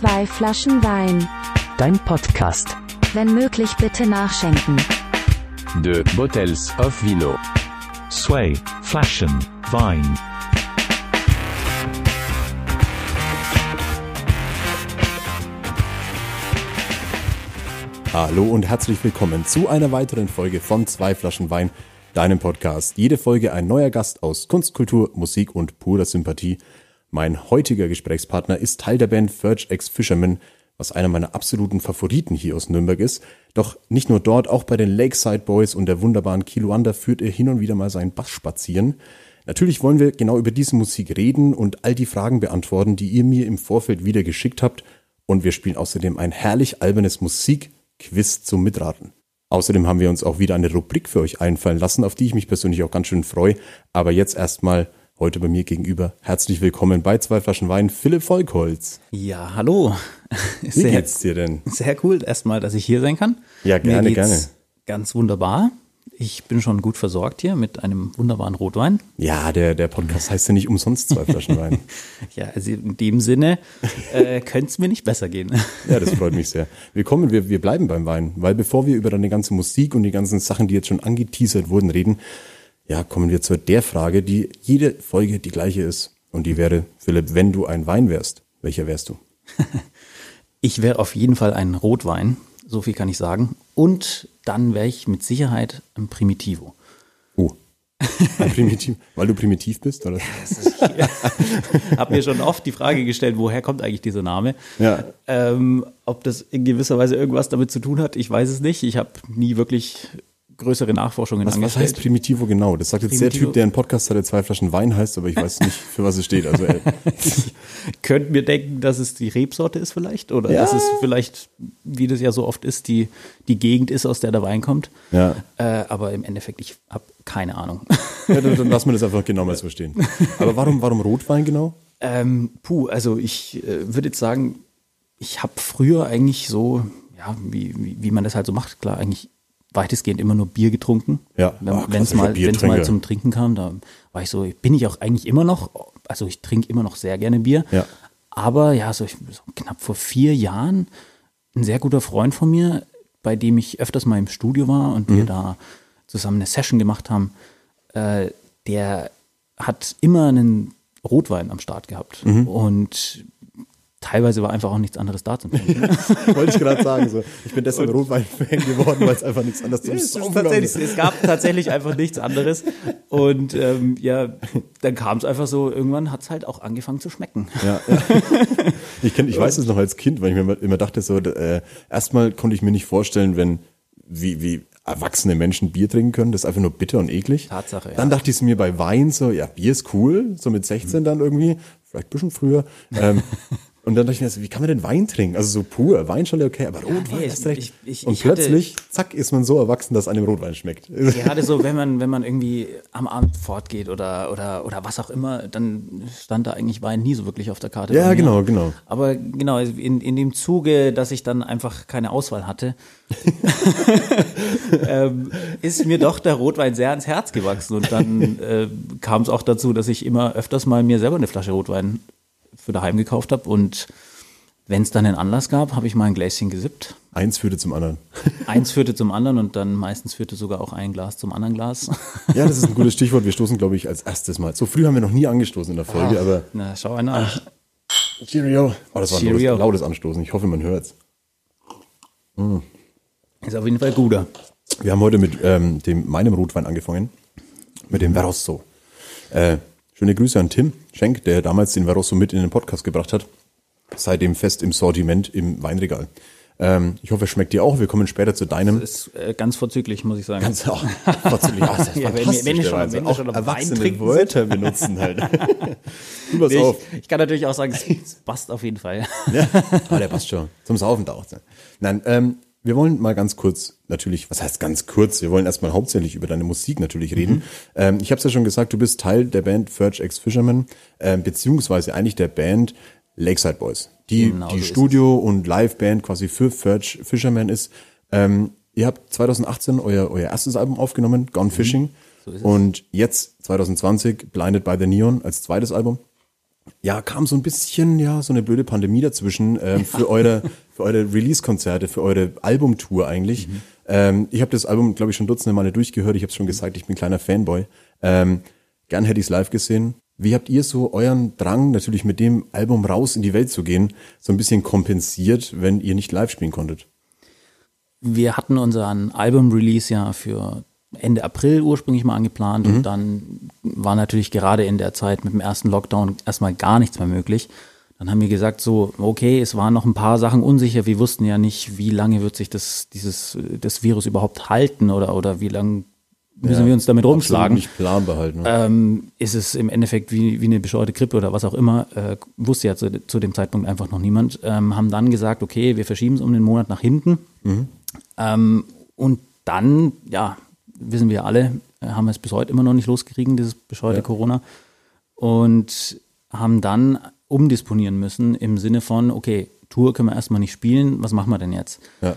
Zwei Flaschen Wein. Dein Podcast. Wenn möglich bitte nachschenken. De Bottles of Vino. Sway, Flaschen, Wein. Hallo und herzlich willkommen zu einer weiteren Folge von Zwei Flaschen Wein, deinem Podcast. Jede Folge ein neuer Gast aus Kunst, Kultur, Musik und purer Sympathie. Mein heutiger Gesprächspartner ist Teil der Band Verge X Fisherman, was einer meiner absoluten Favoriten hier aus Nürnberg ist. Doch nicht nur dort, auch bei den Lakeside Boys und der wunderbaren Kiluanda führt er hin und wieder mal seinen Bass spazieren. Natürlich wollen wir genau über diese Musik reden und all die Fragen beantworten, die ihr mir im Vorfeld wieder geschickt habt. Und wir spielen außerdem ein herrlich albernes Musikquiz zum Mitraten. Außerdem haben wir uns auch wieder eine Rubrik für euch einfallen lassen, auf die ich mich persönlich auch ganz schön freue. Aber jetzt erstmal heute bei mir gegenüber herzlich willkommen bei zwei Flaschen Wein, Philipp Volkholz. Ja, hallo. Wie Sehr, geht's dir denn? sehr cool erstmal, dass ich hier sein kann. Ja, gerne, gerne. Ganz wunderbar. Ich bin schon gut versorgt hier mit einem wunderbaren Rotwein. Ja, der, der Podcast heißt ja nicht umsonst zwei Flaschen Wein. Ja, also in dem Sinne äh, könnte es mir nicht besser gehen. Ja, das freut mich sehr. Wir kommen, wir, wir bleiben beim Wein, weil bevor wir über deine ganze Musik und die ganzen Sachen, die jetzt schon angeteasert wurden, reden, ja, kommen wir zu der Frage, die jede Folge die gleiche ist. Und die wäre, Philipp, wenn du ein Wein wärst, welcher wärst du? Ich wäre auf jeden Fall ein Rotwein, so viel kann ich sagen. Und dann wäre ich mit Sicherheit ein Primitivo. Oh. Ein Primitiv, weil du primitiv bist, oder? Hab mir schon oft die Frage gestellt, woher kommt eigentlich dieser Name? Ja. Ähm, ob das in gewisser Weise irgendwas damit zu tun hat, ich weiß es nicht. Ich habe nie wirklich größere Nachforschungen Was, was angestellt. heißt Primitivo genau? Das sagt jetzt der Primitivo- Typ, der einen Podcast hat, der zwei Flaschen Wein heißt, aber ich weiß nicht, für was es steht. Also, äh, Könnten wir denken, dass es die Rebsorte ist vielleicht? Oder Ja. dass es vielleicht, wie das ja so oft ist, die, die Gegend ist, aus der der Wein kommt. ja. Äh, aber im Endeffekt, ich habe keine Ahnung. ja dann, dann lassen wir das einfach genau mal so stehen. Aber warum, warum Rotwein genau? ähm, puh, also ich äh, würde jetzt sagen, ich habe früher eigentlich so, ja, wie, wie, wie man das halt so macht, klar, eigentlich weitestgehend immer nur Bier getrunken. Ja. Wenn es mal, wenn's mal zum Trinken kam, da war ich so, bin ich auch eigentlich immer noch, also ich trinke immer noch sehr gerne Bier. Ja. Aber ja, so, ich, so knapp vor vier Jahren, ein sehr guter Freund von mir, bei dem ich öfters mal im Studio war und Mhm. wir da zusammen eine Session gemacht haben, äh, der hat immer einen Rotwein am Start gehabt. Mhm. Und teilweise war einfach auch nichts anderes da zum Trinken. Wollte ich gerade sagen. So. Ich bin deshalb Rotwein-Fan geworden, weil es einfach nichts anderes zum Es, Saufen tatsächlich, gab. es gab tatsächlich einfach nichts anderes. Und ähm, ja, dann kam es einfach so, irgendwann hat es halt auch angefangen zu schmecken. Ja, ja. Ich, kenn, ich weiß es noch als Kind, weil ich mir immer- dachte, so, äh, erstmal konnte ich mir nicht vorstellen, wenn, wie, wie erwachsene Menschen Bier trinken können, das ist einfach nur bitter und eklig. Tatsache, ja. Dann dachte ich mir bei Wein so, ja, Bier ist cool, so mit 16 dann irgendwie, vielleicht ein bisschen früher. Ähm, und dann dachte ich mir, so, wie kann man denn Wein trinken? Also so pur, Wein schon okay, aber Rotwein nee, ist recht. ich- ich- und ich hatte- plötzlich, zack, ist man so erwachsen, dass einem Rotwein schmeckt. Gerade so, wenn man, wenn man irgendwie am Abend fortgeht oder, oder, oder was auch immer, dann stand da eigentlich Wein nie so wirklich auf der Karte. Ja, genau, genau. Aber genau, in, in dem Zuge, dass ich dann einfach keine Auswahl hatte, ähm, ist mir doch der Rotwein sehr ans Herz gewachsen. Und dann äh, kam es auch dazu, dass ich immer öfters mal mir selber eine Flasche Rotwein für daheim gekauft habe. Und wenn es dann einen Anlass gab, habe ich mal ein Gläschen gesippt. Eins führte zum anderen. Eins führte zum anderen und dann meistens führte sogar auch ein Glas zum anderen Glas. Ja, das ist ein gutes Stichwort. Wir stoßen, glaube ich, als erstes mal. So früh haben wir noch nie angestoßen in der Folge, aber Na, schau einer an. Cheerio. Oh, das war ein Cheerio. lautes, Anstoßen. Ich hoffe, man hört's. Ist auf jeden Fall guter. Wir haben heute mit ähm, dem, meinem Rotwein angefangen. Mit dem Verrosso. Äh, schöne Grüße an Tim Schenk, der damals den Verrosso mit in den Podcast gebracht hat. Seitdem fest im Sortiment im Weinregal. Ähm, ich hoffe, es schmeckt dir auch. Wir kommen später zu deinem. Ist äh, ganz vorzüglich, muss ich sagen. Ganz auch. Vorzüglich. Ja, das ist Ja, wenn wenn wir schon- Wein. wenn auch schon Wein trinken Wörter benutzen halt. du pass auf. ich, ich kann natürlich auch sagen, es passt auf jeden Fall. Ja, aber der passt schon. Zum Saufen taucht Nein, ähm, wir wollen mal ganz kurz, natürlich, was heißt ganz kurz? Wir wollen erstmal hauptsächlich über deine Musik natürlich reden. Mhm. Ähm, ich habe es ja schon gesagt, du bist Teil der Band Verge X Fisherman, ähm, beziehungsweise eigentlich der Band Lakeside Boys, die Genau die so Studio- und Live-Band quasi für Verge Fisherman ist. Ähm, ihr habt 2018 euer, euer erstes Album aufgenommen, Gone Fishing. So und jetzt 2020 Blinded by the Neon als zweites Album. Ja, kam so ein bisschen, ja, so eine blöde Pandemie dazwischen ähm, für eure, für eure Release-Konzerte, für eure Albumtour eigentlich. Ähm, ich habe das Album, glaube ich, schon dutzende Male durchgehört. Ich habe schon gesagt, ich bin kleiner Fanboy. Ähm, gern hätte ich es live gesehen. Wie habt ihr so euren Drang, natürlich mit dem Album raus in die Welt zu gehen, so ein bisschen kompensiert, wenn ihr nicht live spielen konntet? Wir hatten unseren Album-Release ja für Ende April ursprünglich mal angeplant Mhm. und dann war natürlich gerade in der Zeit mit dem ersten Lockdown erstmal gar nichts mehr möglich. Dann haben wir gesagt, so, okay, es waren noch ein paar Sachen unsicher. Wir wussten ja nicht, wie lange wird sich das, dieses, das Virus überhaupt halten oder, oder wie lange müssen Ja, wir uns damit rumschlagen. Nicht planbar halt. Ne? ähm, ist es im Endeffekt wie, wie eine bescheuerte Grippe oder was auch immer, äh, wusste ja zu, zu dem Zeitpunkt einfach noch niemand, ähm, haben dann gesagt, okay, wir verschieben es um den Monat nach hinten. Ähm, und dann, ja, wissen wir alle, äh, haben wir es bis heute immer noch nicht loskriegen, dieses bescheuerte Ja. Corona. Und haben dann umdisponieren müssen im Sinne von, okay, Tour können wir erstmal nicht spielen, was machen wir denn jetzt? ja.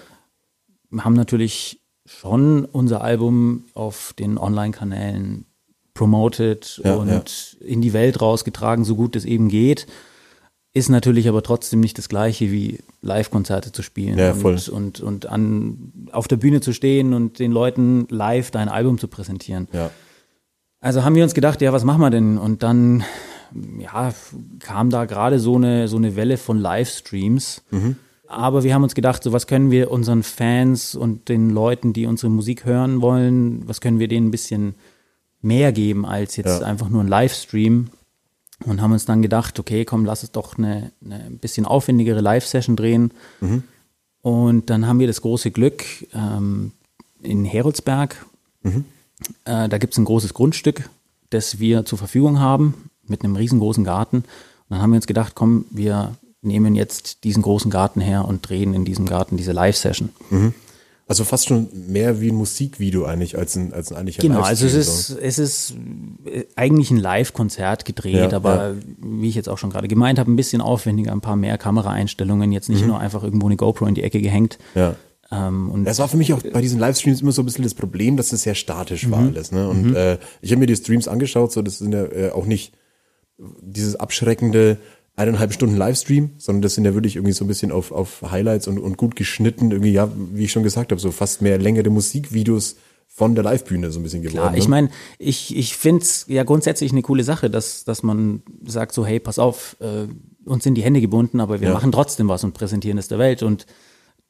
wir haben natürlich schon unser Album auf den Online-Kanälen promoted Ja, und in die Welt rausgetragen, so gut es eben geht. Ist natürlich aber trotzdem nicht das gleiche wie Live-Konzerte zu spielen Ja, und, und, und an, auf der Bühne zu stehen und den Leuten live dein Album zu präsentieren. ja. Also haben wir uns gedacht, ja, was machen wir denn? Und dann, ja, kam da gerade so eine, so eine Welle von Livestreams. Aber wir haben uns gedacht, so was können wir unseren Fans und den Leuten, die unsere Musik hören wollen, was können wir denen ein bisschen mehr geben als jetzt Ja. einfach nur ein Livestream? Und haben uns dann gedacht, okay, komm, lass es doch eine, eine ein bisschen aufwendigere Live-Session drehen. Und dann haben wir das große Glück ähm, in Heroldsberg, äh, da gibt es ein großes Grundstück, das wir zur Verfügung haben, mit einem riesengroßen Garten. Und dann haben wir uns gedacht, komm, wir nehmen jetzt diesen großen Garten her und drehen in diesem Garten diese Live-Session. Also fast schon mehr wie ein Musikvideo eigentlich als ein, als ein eigentlicher Genau, also es ist, es ist äh, eigentlich ein Live-Konzert gedreht, Ja, aber wie ich jetzt auch schon gerade gemeint habe, ein bisschen aufwendiger, ein paar mehr Kameraeinstellungen, jetzt nicht nur einfach irgendwo eine GoPro in die Ecke gehängt. Ja. Ähm, und Das war für mich auch bei diesen Livestreams immer so ein bisschen das Problem, dass es sehr statisch Mhm. war alles. Ne? Und äh, ich habe mir die Streams angeschaut, so das sind ja äh, auch nicht dieses abschreckende eineinhalb Stunden Livestream, sondern das sind ja wirklich irgendwie so ein bisschen auf, auf Highlights und, und gut geschnitten, irgendwie, ja, wie ich schon gesagt habe, so fast mehr längere Musikvideos von der Livebühne so ein bisschen geworden. Klar, ich ne? meine, ich, ich finde es ja grundsätzlich eine coole Sache, dass, dass man sagt so, hey, pass auf, äh, uns sind die Hände gebunden, aber wir Ja. machen trotzdem was und präsentieren es der Welt. Und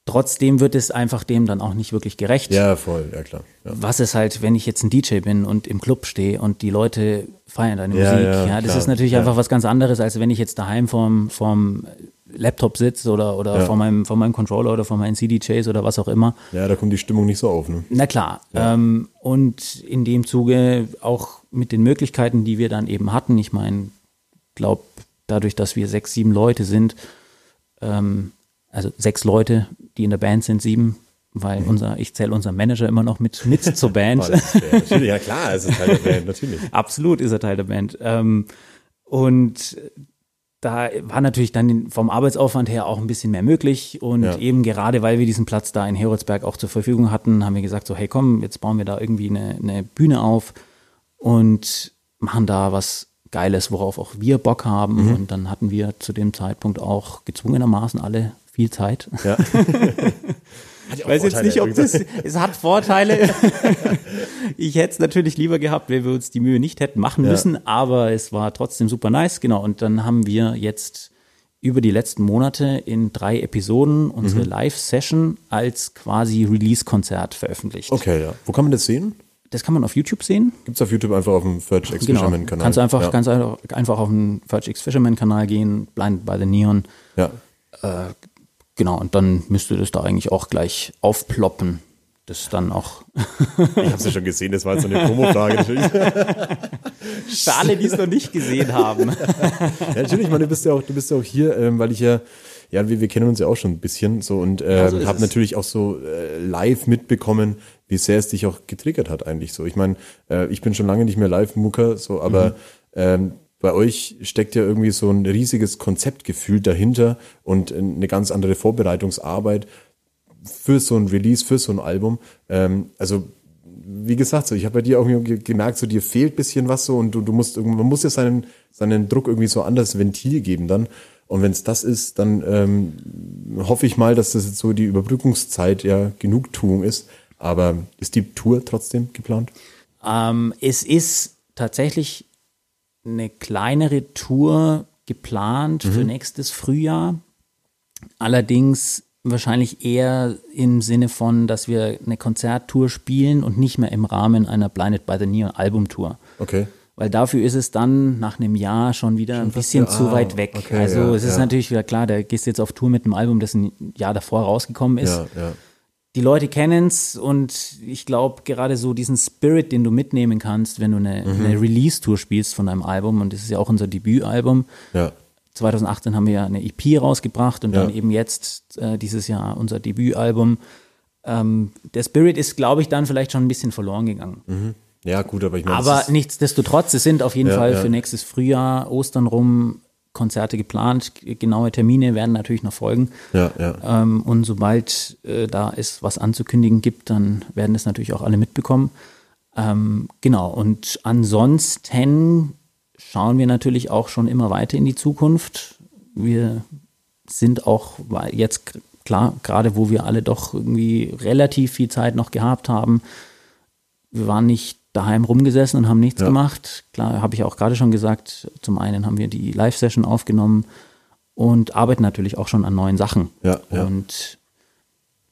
trotzdem wird es einfach dem dann auch nicht wirklich gerecht. Ja, voll, ja klar. Ja. Was ist halt, wenn ich jetzt ein DJ bin und im Club stehe und die Leute feiern deine Ja, Musik? ja, Ja, das klar, ist natürlich einfach was ganz anderes, als wenn ich jetzt daheim vorm, vorm Laptop sitze oder, oder vor, meinem, vor meinem Controller oder vor meinen CDJs oder was auch immer. ja, da kommt die Stimmung nicht so auf. Ne? Na klar. Ähm, und in dem Zuge auch mit den Möglichkeiten, die wir dann eben hatten. Ich meine, glaube, dadurch, dass wir sechs, sieben Leute sind, ähm, also sechs Leute, die in der Band sind, sieben, weil unser, ich zähle unseren Manager immer noch mit, mit zur Band. Oh, ja, klar, ist Teil der Band, natürlich. Absolut ist er Teil der Band. Ähm, und da war natürlich dann vom Arbeitsaufwand her auch ein bisschen mehr möglich. Und Ja. eben gerade, weil wir diesen Platz da in Heroldsberg auch zur Verfügung hatten, haben wir gesagt, so, hey komm, jetzt bauen wir da irgendwie eine, eine Bühne auf und machen da was Geiles, worauf auch wir Bock haben. Mhm. Und dann hatten wir zu dem Zeitpunkt auch gezwungenermaßen alle viel Zeit. Ja. Ich weiß jetzt nicht, ob das, es hat Vorteile. ich hätte es natürlich lieber gehabt, wenn wir uns die Mühe nicht hätten machen Ja. müssen, aber es war trotzdem super nice, genau. Und dann haben wir jetzt über die letzten Monate in drei Episoden unsere Live-Session als quasi Release-Konzert veröffentlicht. Okay, ja. Wo kann man das sehen? Das kann man auf YouTube sehen. Gibt's auf YouTube einfach auf dem Search X Genau. Fisherman Kanal. Kannst du einfach, ja. kannst einfach, einfach auf den Virge X Fisherman Kanal gehen, Blind by the Neon. ja. Genau, und dann müsste das da eigentlich auch gleich aufploppen. Das dann auch Ich hab's ja schon gesehen, das war jetzt so eine Promo-Frage natürlich. für alle, die es noch nicht gesehen haben. Ja, natürlich, ich meine, du bist ja auch, du bist ja auch hier, ähm, weil ich ja, ja, wir, wir kennen uns ja auch schon ein bisschen so und äh, so ist habe es. natürlich auch so äh, live mitbekommen, wie sehr es dich auch getriggert hat eigentlich so. Ich meine, äh, ich bin schon lange nicht mehr Live-Mucker, so, aber Mhm. ähm, bei euch steckt ja irgendwie so ein riesiges Konzeptgefühl dahinter und eine ganz andere Vorbereitungsarbeit. für so ein Release, für so ein Album. Ähm, also wie gesagt, so ich habe bei dir auch gemerkt, so dir fehlt bisschen was so und du, du musst man muss ja seinen seinen Druck irgendwie so anders Ventil geben dann. Und wenn es das ist, dann ähm, hoffe ich mal, dass das jetzt so die Überbrückungszeit ja Genugtuung ist. Aber ist die Tour trotzdem geplant? Ähm, es ist tatsächlich eine kleinere Tour geplant für nächstes Frühjahr. Allerdings wahrscheinlich eher im Sinne von, dass wir eine Konzerttour spielen und nicht mehr im Rahmen einer Blinded by the Neon Albumtour. Okay. Weil dafür ist es dann nach einem Jahr schon wieder ein bisschen zu ah, weit weg. okay, also ja, es ist ja. natürlich wieder klar, da gehst du jetzt auf Tour mit einem Album, das ein Jahr davor rausgekommen ist Ja, ja. Die Leute kennen's und ich glaube gerade so diesen Spirit, den du mitnehmen kannst, wenn du eine, Mhm. eine Release-Tour spielst von deinem Album und das ist ja auch unser Debütalbum. Ja. 2018 haben wir ja eine EP rausgebracht und Ja. dann eben jetzt äh, dieses Jahr unser Debütalbum. Ähm, der Spirit ist, glaube ich, dann vielleicht schon ein bisschen verloren gegangen. Ja, gut, aber ich meine, Aber nichtsdestotrotz, es sind auf jeden Ja, Fall ja. für nächstes Frühjahr, Ostern rum Konzerte geplant. Genaue Termine werden natürlich noch folgen. ja, ja. Ähm, und sobald äh, da es was anzukündigen gibt, dann werden es natürlich auch alle mitbekommen. Ähm, genau, und ansonsten schauen wir natürlich auch schon immer weiter in die Zukunft. Wir sind auch jetzt klar, gerade wo wir alle doch irgendwie relativ viel Zeit noch gehabt haben, wir waren nicht daheim rumgesessen und haben nichts Ja. gemacht. Klar, habe ich auch gerade schon gesagt, zum einen haben wir die Live-Session aufgenommen und arbeiten natürlich auch schon an neuen Sachen. Ja, ja. Und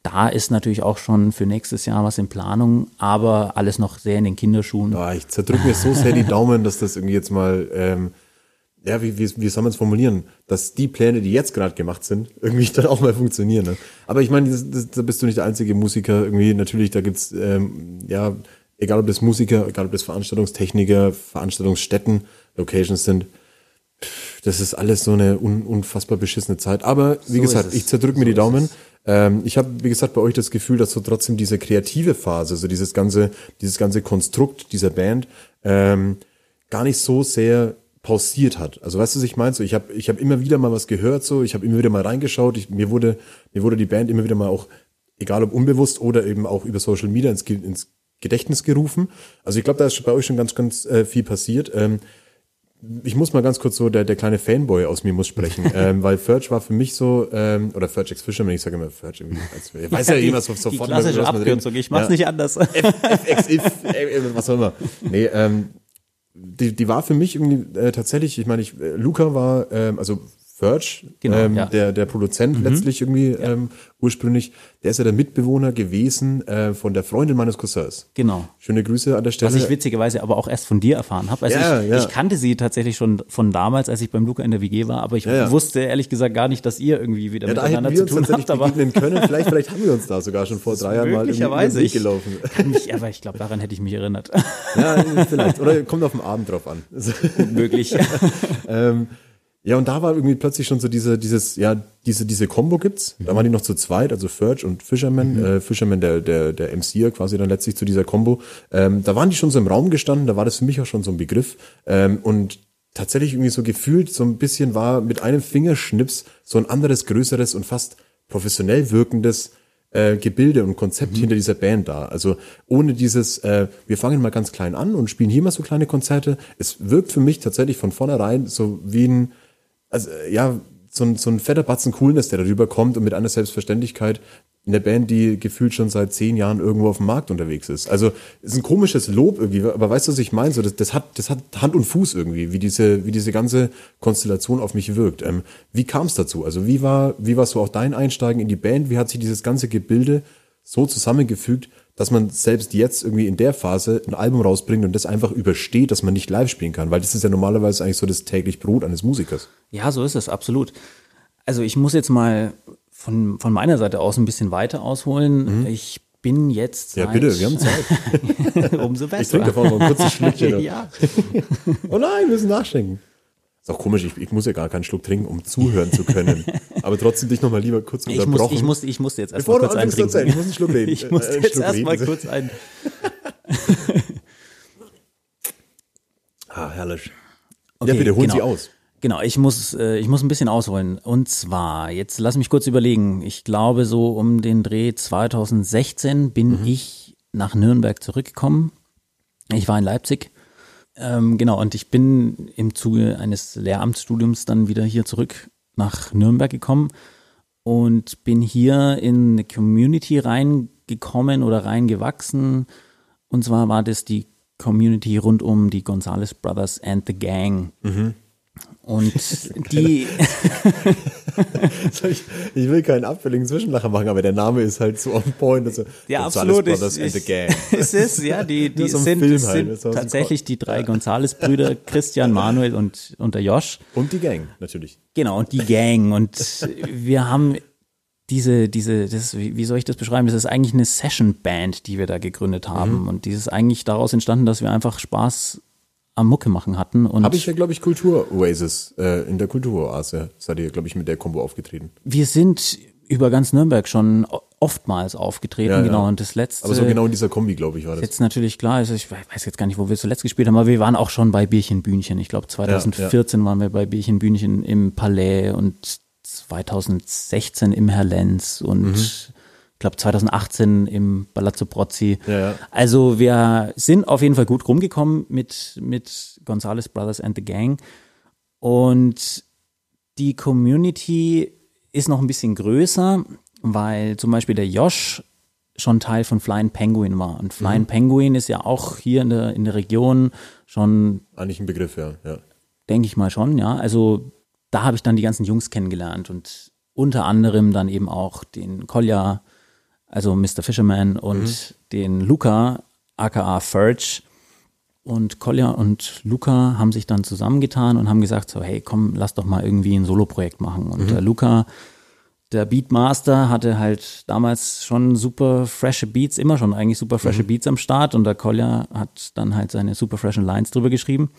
da ist natürlich auch schon für nächstes Jahr was in Planung, aber alles noch sehr in den Kinderschuhen. Ah, ich zerdrücke mir so sehr die Daumen, dass das irgendwie jetzt mal, ähm, ja, wie, wie, wie soll man es formulieren, dass die Pläne, die jetzt gerade gemacht sind, irgendwie dann auch mal funktionieren. Ne? Aber ich meine, da bist du nicht der einzige Musiker. Irgendwie natürlich, da gibt's ähm, ja, egal ob das Musiker, egal ob das Veranstaltungstechniker, Veranstaltungsstätten, Locations sind. Das ist alles so eine un, unfassbar beschissene Zeit. Aber wie So gesagt, ich zerdrück mir die Daumen. Ähm, ich habe, wie gesagt, bei euch das Gefühl, dass so trotzdem diese kreative Phase, so dieses ganze, dieses ganze Konstrukt dieser Band, ähm, gar nicht so sehr pausiert hat. Also weißt du, was ich meine? So, ich habe ich hab immer wieder mal was gehört, so ich habe immer wieder mal reingeschaut. Ich, mir wurde mir wurde die Band immer wieder mal auch, egal ob unbewusst oder eben auch über Social Media ins, ins Gedächtnis gerufen. Also ich glaube, da ist bei euch schon ganz, ganz äh, viel passiert. Ähm, ich muss mal ganz kurz so, der, der kleine Fanboy aus mir muss sprechen, ähm, weil Ferch war für mich so, ähm, oder Ferch Ex Fisherman, ich sage immer Ferch irgendwie, als, ich weiß ja, die, irgendwas so, die sofort, klassische. Abkürzung, ich mach's Ja. nicht anders. FX, if, äh, was auch immer. Nee, ähm, die, die war für mich irgendwie äh, tatsächlich, ich meine, ich, äh, Luca war, ähm, also Verge, Genau, ähm, ja. Mhm. der, der Produzent letztlich irgendwie ähm, ursprünglich, der ist ja der Mitbewohner gewesen äh, von der Freundin meines Cousins. genau. Schöne Grüße an der Stelle. Was ich witzigerweise aber auch erst von dir erfahren habe. Also Ja, ich, ja. ich kannte sie tatsächlich schon von damals, als ich beim Luca in der WG war, aber ich Ja, ja. wusste ehrlich gesagt gar nicht, dass ihr irgendwie wieder ja, da miteinander wir zu tun habt. Aber können. Vielleicht, vielleicht haben wir uns da sogar schon vor drei Jahren mal. Weg Ich gelaufen. kann mich, aber ich glaube, daran hätte ich mich erinnert. Ja, vielleicht. Oder kommt auf den Abend drauf an. Möglich. Ähm, ja, und da war irgendwie plötzlich schon so diese, dieses, ja, diese, diese Combo gibt's. Da waren die noch zu zweit, also Ferch und Fisherman. Äh, Fisherman, der, der, der MCer quasi dann letztlich zu dieser Combo. Ähm, da waren die schon so im Raum gestanden, da war das für mich auch schon so ein Begriff. Ähm, und tatsächlich irgendwie so gefühlt, so ein bisschen war mit einem Fingerschnips so ein anderes, größeres und fast professionell wirkendes äh, Gebilde und Konzept hinter dieser Band da. Also ohne dieses, äh, wir fangen mal ganz klein an und spielen hier mal so kleine Konzerte. Es wirkt für mich tatsächlich von vornherein so wie ein, also äh, ja, so ein, so ein fetter Batzen Coolness, der darüber kommt und mit einer Selbstverständlichkeit in der Band, die gefühlt schon seit zehn Jahren irgendwo auf dem Markt unterwegs ist. Also ist ein komisches Lob irgendwie, aber weißt du, was ich meine? So, das, das, hat, das hat Hand und Fuß irgendwie, wie diese, wie diese ganze Konstellation auf mich wirkt. Ähm, wie kam es dazu? Also wie war, wie war so auch dein Einsteigen in die Band? Wie hat sich dieses ganze Gebilde so zusammengefügt, dass man selbst jetzt irgendwie in der Phase ein Album rausbringt und das einfach übersteht, dass man nicht live spielen kann? Weil das ist ja normalerweise eigentlich so das täglich Brot eines Musikers. Ja, so ist es, absolut. Also ich muss jetzt mal von, von meiner Seite aus ein bisschen weiter ausholen. Ich bin jetzt Mhm. Ja, bitte, wir haben Zeit. umso besser. Ich trinke davon noch ein kurzes Schlückchen. ja. Oh nein, wir müssen nachschenken. Ist auch komisch, ich, ich muss ja gar keinen Schluck trinken, um zuhören zu können. Aber trotzdem dich nochmal lieber kurz Ich, muss, unterbrochen. ich, musste, ich musste jetzt erstmal kurz anfängst zu eintrinken. erzählen, ich muss einen Schluck reden. Ich musste Äh, einen jetzt erstmal kurz ein. Ah, herrlich. Okay, ja, bitte, holen genau. Sie aus. Genau, ich muss, äh, ich muss ein bisschen ausholen. Und zwar, jetzt lass mich kurz überlegen. Ich glaube, so um den Dreh 2016 bin ich nach Nürnberg zurückgekommen. Ich war in Leipzig. Ähm, genau, und ich bin im Zuge eines Lehramtsstudiums dann wieder hier zurück nach Nürnberg gekommen und bin hier in eine Community reingekommen oder reingewachsen. Und zwar war das die Community rund um die Gonzalez Brothers and the Gang. Und die, ich, ich will keinen abfälligen Zwischenlacher machen, aber der Name ist halt so on point. Also ja, absolut. Brothers Ich, ich, Gang. es ist, ja, die, die sind, halt, sind tatsächlich die drei Gonzales-Brüder, Christian, Manuel und, und der Josh. Und die Gang, natürlich. Genau, und die Gang. Und wir haben diese, diese, das, wie soll ich das beschreiben? Das ist eigentlich eine Session-Band, die wir da gegründet Mhm. haben. Und die ist eigentlich daraus entstanden, dass wir einfach Spaß am Mucke machen hatten. Und Habe ich ja, glaube ich, Kultur-Oasis äh, in der Kulturoase. Seid ihr, glaube ich, mit der Combo aufgetreten. wir sind über ganz Nürnberg schon oftmals aufgetreten, Ja, ja. genau. Und das letzte. Aber so genau in dieser Kombi, glaube ich, war das. Jetzt natürlich klar, also ich weiß jetzt gar nicht, wo wir zuletzt gespielt haben, aber wir waren auch schon bei Bierchen Bühnchen. Ich glaube 2014 waren wir bei Bierchen Bühnchen im Palais und 2016 im Herr Lenz und Mhm. Ich glaube 2018 im Palazzo Prozzi. Ja, ja. Also wir sind auf jeden Fall gut rumgekommen mit, mit Gonzales Brothers and the Gang und die Community ist noch ein bisschen größer, weil zum Beispiel der Josh schon Teil von Flying Penguin war. Und Flying Penguin ist ja auch hier in der, in der Region schon, Eigentlich ein Begriff, ja. ja. denke ich mal schon, ja. Also da habe ich dann die ganzen Jungs kennengelernt und unter anderem dann eben auch den Kolja, also Mr. Fisherman und den Luca, aka Furge. Und Kolja und Luca haben sich dann zusammengetan und haben gesagt so, hey, komm, lass doch mal irgendwie ein Soloprojekt machen. Und der Luca, der Beatmaster, hatte halt damals schon super frische Beats, immer schon eigentlich super frische Beats am Start. Und der Kolja hat dann halt seine super freshen Lines drüber geschrieben.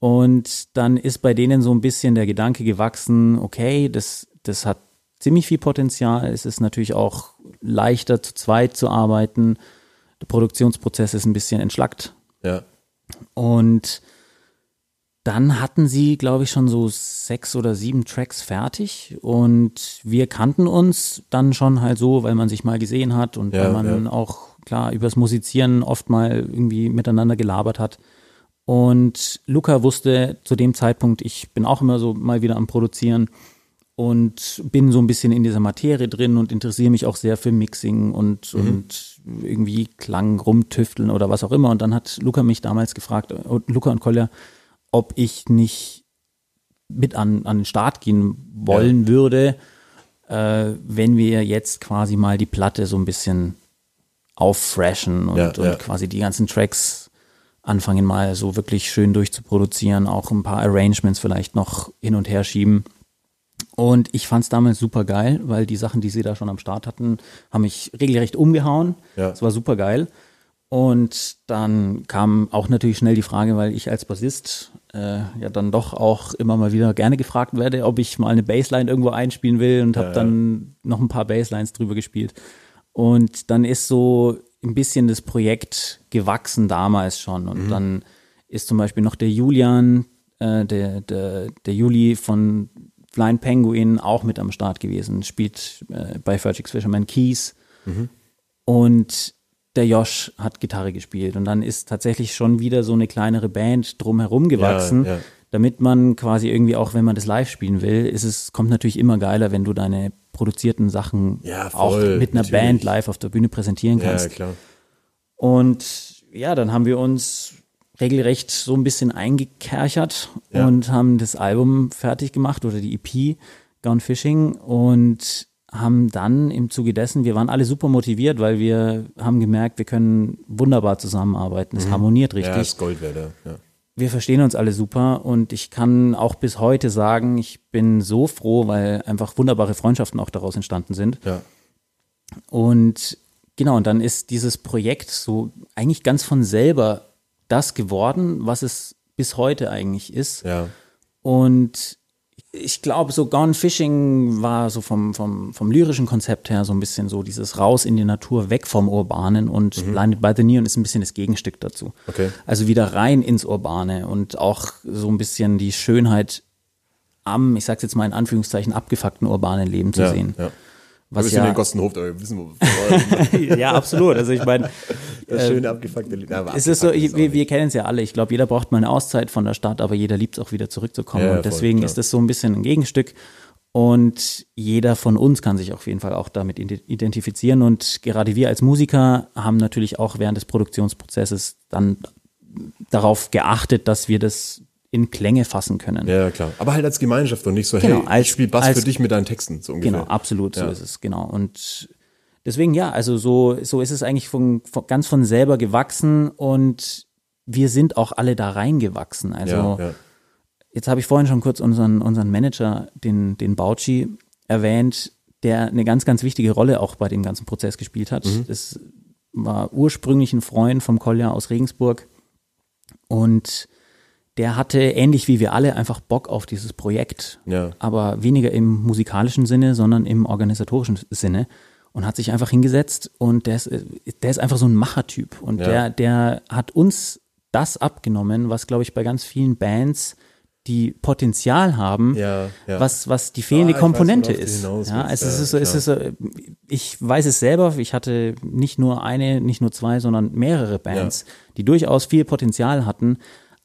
Und dann ist bei denen so ein bisschen der Gedanke gewachsen, okay, das, das hat ziemlich viel Potenzial. Es ist natürlich auch leichter zu zweit zu arbeiten. Der Produktionsprozess ist ein bisschen entschlackt. Ja. Und dann hatten sie, glaube ich, schon so sechs oder sieben Tracks fertig und wir kannten uns dann schon halt so, weil man sich mal gesehen hat und Ja, weil man ja. auch klar übers Musizieren oft mal irgendwie miteinander gelabert hat. Und Luca wusste zu dem Zeitpunkt, ich bin auch immer so mal wieder am Produzieren und bin so ein bisschen in dieser Materie drin und interessiere mich auch sehr für Mixing und, und irgendwie Klang rumtüfteln oder was auch immer. Und dann hat Luca mich damals gefragt, äh, Luca und Kolja, ob ich nicht mit an, an den Start gehen wollen würde, äh, wenn wir jetzt quasi mal die Platte so ein bisschen auffreshen und, Ja, und ja. quasi die ganzen Tracks anfangen mal so wirklich schön durchzuproduzieren, auch ein paar Arrangements vielleicht noch hin und her schieben. Und ich fand es damals super geil, weil die Sachen, die sie da schon am Start hatten, haben mich regelrecht umgehauen. Ja. Es war super geil. Und dann kam auch natürlich schnell die Frage, weil ich als Bassist äh, ja dann doch auch immer mal wieder gerne gefragt werde, ob ich mal eine Bassline irgendwo einspielen will und habe Ja, ja. dann noch ein paar Basslines drüber gespielt. Und dann ist so ein bisschen das Projekt gewachsen damals schon. Und dann ist zum Beispiel noch der Julian, äh, der, der, der Juli von Flying Penguin auch mit am Start gewesen, spielt äh, bei Fergix Fisherman Keys. Und der Josh hat Gitarre gespielt. Und dann ist tatsächlich schon wieder so eine kleinere Band drumherum gewachsen, Ja, ja. damit man quasi irgendwie auch, wenn man das live spielen will, ist es, kommt natürlich immer geiler, wenn du deine produzierten Sachen Ja, auch voll, mit einer natürlich. Band live auf der Bühne präsentieren Ja, kannst. klar. Und ja, dann haben wir uns regelrecht so ein bisschen eingekerchert Ja. und haben das Album fertig gemacht oder die EP Gone Fishing und haben dann im Zuge dessen, wir waren alle super motiviert, weil wir haben gemerkt, wir können wunderbar zusammenarbeiten. Es harmoniert Mhm. Ja, richtig ist Gold wert, ja. wir verstehen uns alle super und ich kann auch bis heute sagen, ich bin so froh, weil einfach wunderbare Freundschaften auch daraus entstanden sind. Ja. Und genau, und dann ist dieses Projekt so eigentlich ganz von selber das geworden, was es bis heute eigentlich ist. Ja. Und ich glaube, so Gone Fishing war so vom, vom, vom lyrischen Konzept her so ein bisschen so dieses Raus in die Natur, weg vom Urbanen und Blinded by the Neon ist ein bisschen das Gegenstück dazu. Okay. Also wieder rein ins Urbane und auch so ein bisschen die Schönheit am, ich sag's jetzt mal in Anführungszeichen, abgefuckten urbanen Leben zu ja, sehen. Ja. Was wir sind ja, Gostenhof, aber wir wissen, wo wir ja, absolut. Also ich meine, das schöne abgefuckte Lied. Ja, es ist so, abgefuckt wir, wir kennen es ja alle. Ich glaube, jeder braucht mal eine Auszeit von der Stadt, aber jeder liebt es auch wieder zurückzukommen. Ja, und voll, deswegen klar. ist das so ein bisschen ein Gegenstück. Und jeder von uns kann sich auf jeden Fall auch damit ide- identifizieren. Und gerade wir als Musiker haben natürlich auch während des Produktionsprozesses dann darauf geachtet, dass wir das in Klänge fassen können. Ja, klar. Aber halt als Gemeinschaft und nicht so, Genau, hey, als- ich spiel Bass als- für dich mit deinen Texten, so ungefähr. Genau, absolut, so Ja. ist es, genau. Und deswegen, ja, also so, so ist es eigentlich von, von, ganz von selber gewachsen und wir sind auch alle da reingewachsen. Also Ja, ja. jetzt habe ich vorhin schon kurz unseren, unseren Manager, den, den Bauchi, erwähnt, der eine ganz, ganz wichtige Rolle auch bei dem ganzen Prozess gespielt hat. Mhm. Das war ursprünglich ein Freund vom Kolja aus Regensburg und der hatte ähnlich wie wir alle einfach Bock auf dieses Projekt Ja. aber weniger im musikalischen Sinne, sondern im organisatorischen Sinne und hat sich einfach hingesetzt und der ist, der ist einfach so ein Machertyp und Ja. der, der hat uns das abgenommen, was glaube ich bei ganz vielen Bands die Potenzial haben, Ja, ja. was, was die fehlende Ah, weiß, Komponente du ist. Ja, es ist, so, es ist so, ich weiß es selber, ich hatte nicht nur eine, nicht nur zwei, sondern mehrere Bands, die durchaus viel Potenzial hatten,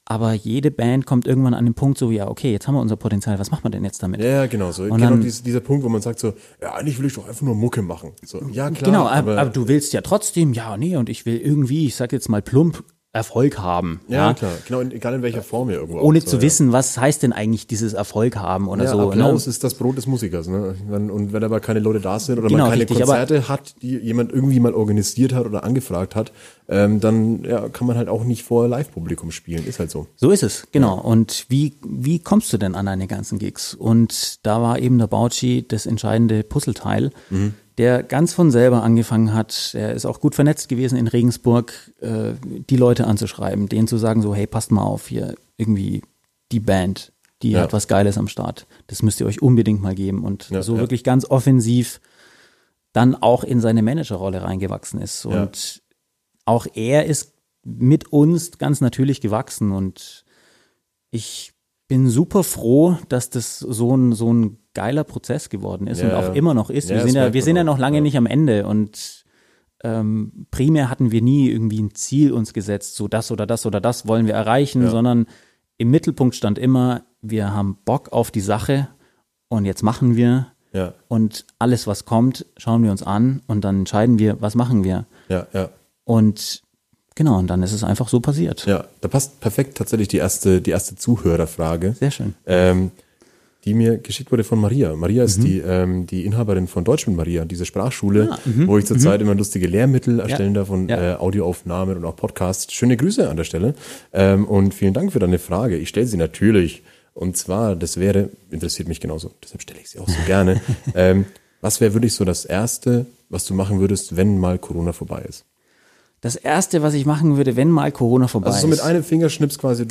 aber jede Band kommt irgendwann an den Punkt so, ja, okay, jetzt haben wir unser Potenzial, was macht man denn jetzt damit? Ja, genau so. Und genau dann- dies, dieser Punkt, wo man sagt so, ja, eigentlich will ich doch einfach nur Mucke machen. So, ja, klar. genau, aber, aber du willst ja trotzdem, ja, nee, und ich will irgendwie, ich sag jetzt mal plump, Erfolg haben. ja, klar. Genau, egal in welcher Form ja irgendwo. Ohne auch, zu ja. wissen, was heißt denn eigentlich dieses Erfolg haben oder Ja, so. Applaus ne? ist das Brot des Musikers. Ne? Und wenn aber keine Leute da sind oder Genau, man keine richtig, Konzerte hat, die jemand irgendwie mal organisiert hat oder angefragt hat, ähm, dann ja, kann man halt auch nicht vor Live-Publikum spielen. Ist halt so. So ist es, genau. Und wie, wie kommst du denn an deine ganzen Gigs? Und da war eben der Bauchi das entscheidende Puzzleteil, der ganz von selber angefangen hat. Er ist auch gut vernetzt gewesen in Regensburg, äh, die Leute anzuschreiben, denen zu sagen, so, hey, passt mal auf, hier irgendwie die Band, die Ja. hat was Geiles am Start. Das müsst ihr euch unbedingt mal geben. Und Ja, so ja. wirklich ganz offensiv dann auch in seine Managerrolle reingewachsen ist. Und auch er ist mit uns ganz natürlich gewachsen und ich bin super froh, dass das so ein, so ein geiler Prozess geworden ist Ja, und auch ja. immer noch ist. Ja, wir sind ja, wir sind ja noch lange nicht am Ende und ähm, primär hatten wir nie irgendwie ein Ziel uns gesetzt, so das oder das oder das wollen wir erreichen, sondern im Mittelpunkt stand immer, wir haben Bock auf die Sache und jetzt machen wir und alles, was kommt, schauen wir uns an und dann entscheiden wir, was machen wir. ja, ja. Und genau, und dann ist es einfach so passiert. Ja, da passt perfekt tatsächlich die erste, die erste Zuhörerfrage. Sehr schön. ähm, die mir geschickt wurde von Maria. Maria ist Mhm. die, ähm, die Inhaberin von Deutsch mit Maria, diese Sprachschule, Ah, mhm, wo ich zurzeit immer lustige Lehrmittel erstellen darf und Ja. äh, Audioaufnahmen und auch Podcasts. Schöne Grüße an der Stelle ähm, und vielen Dank für deine Frage. Ich stelle sie natürlich und zwar, das wäre, interessiert mich genauso, deshalb stelle ich sie auch so gerne. ähm, was wäre wirklich so das Erste, was du machen würdest, wenn mal Corona vorbei ist? Das erste, was ich machen würde, wenn mal Corona vorbei Also so mit ist, einem Fingerschnips quasi,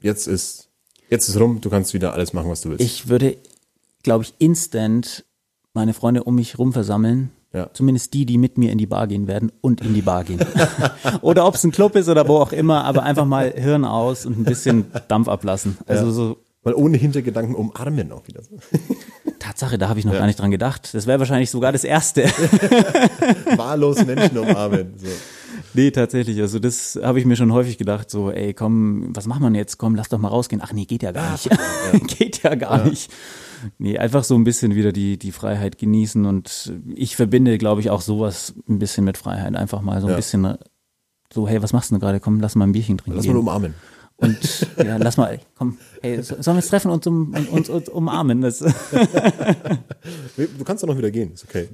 jetzt ist, jetzt ist rum, du kannst wieder alles machen, was du willst. ich würde, glaube ich, instant meine Freunde um mich rum versammeln. Ja. Zumindest die, die mit mir in die Bar gehen werden und in die Bar gehen. oder ob es ein Club ist oder wo auch immer, aber einfach mal Hirn aus und ein bisschen Dampf ablassen. Also so Mal ohne Hintergedanken umarmen auch wieder. Tatsache, da habe ich noch gar nicht dran gedacht. Das wäre wahrscheinlich sogar das Erste. wahllos Menschen umarmen. So. Nee, tatsächlich. Also das habe ich mir schon häufig gedacht. So, ey, komm, was macht man jetzt? Komm, lass doch mal rausgehen. Ach nee, geht ja gar nicht. geht ja gar nicht. Nee, einfach so ein bisschen wieder die, die Freiheit genießen. Und ich verbinde, glaube ich, auch sowas ein bisschen mit Freiheit. Einfach mal so ein Ja. bisschen so, hey, was machst du denn gerade? Komm, lass mal ein Bierchen trinken. Lass mal umarmen. Und ja, lass mal, komm, hey, so- sollen wir uns treffen und um, uns, umarmen? Das, Du kannst doch noch wieder gehen, ist okay.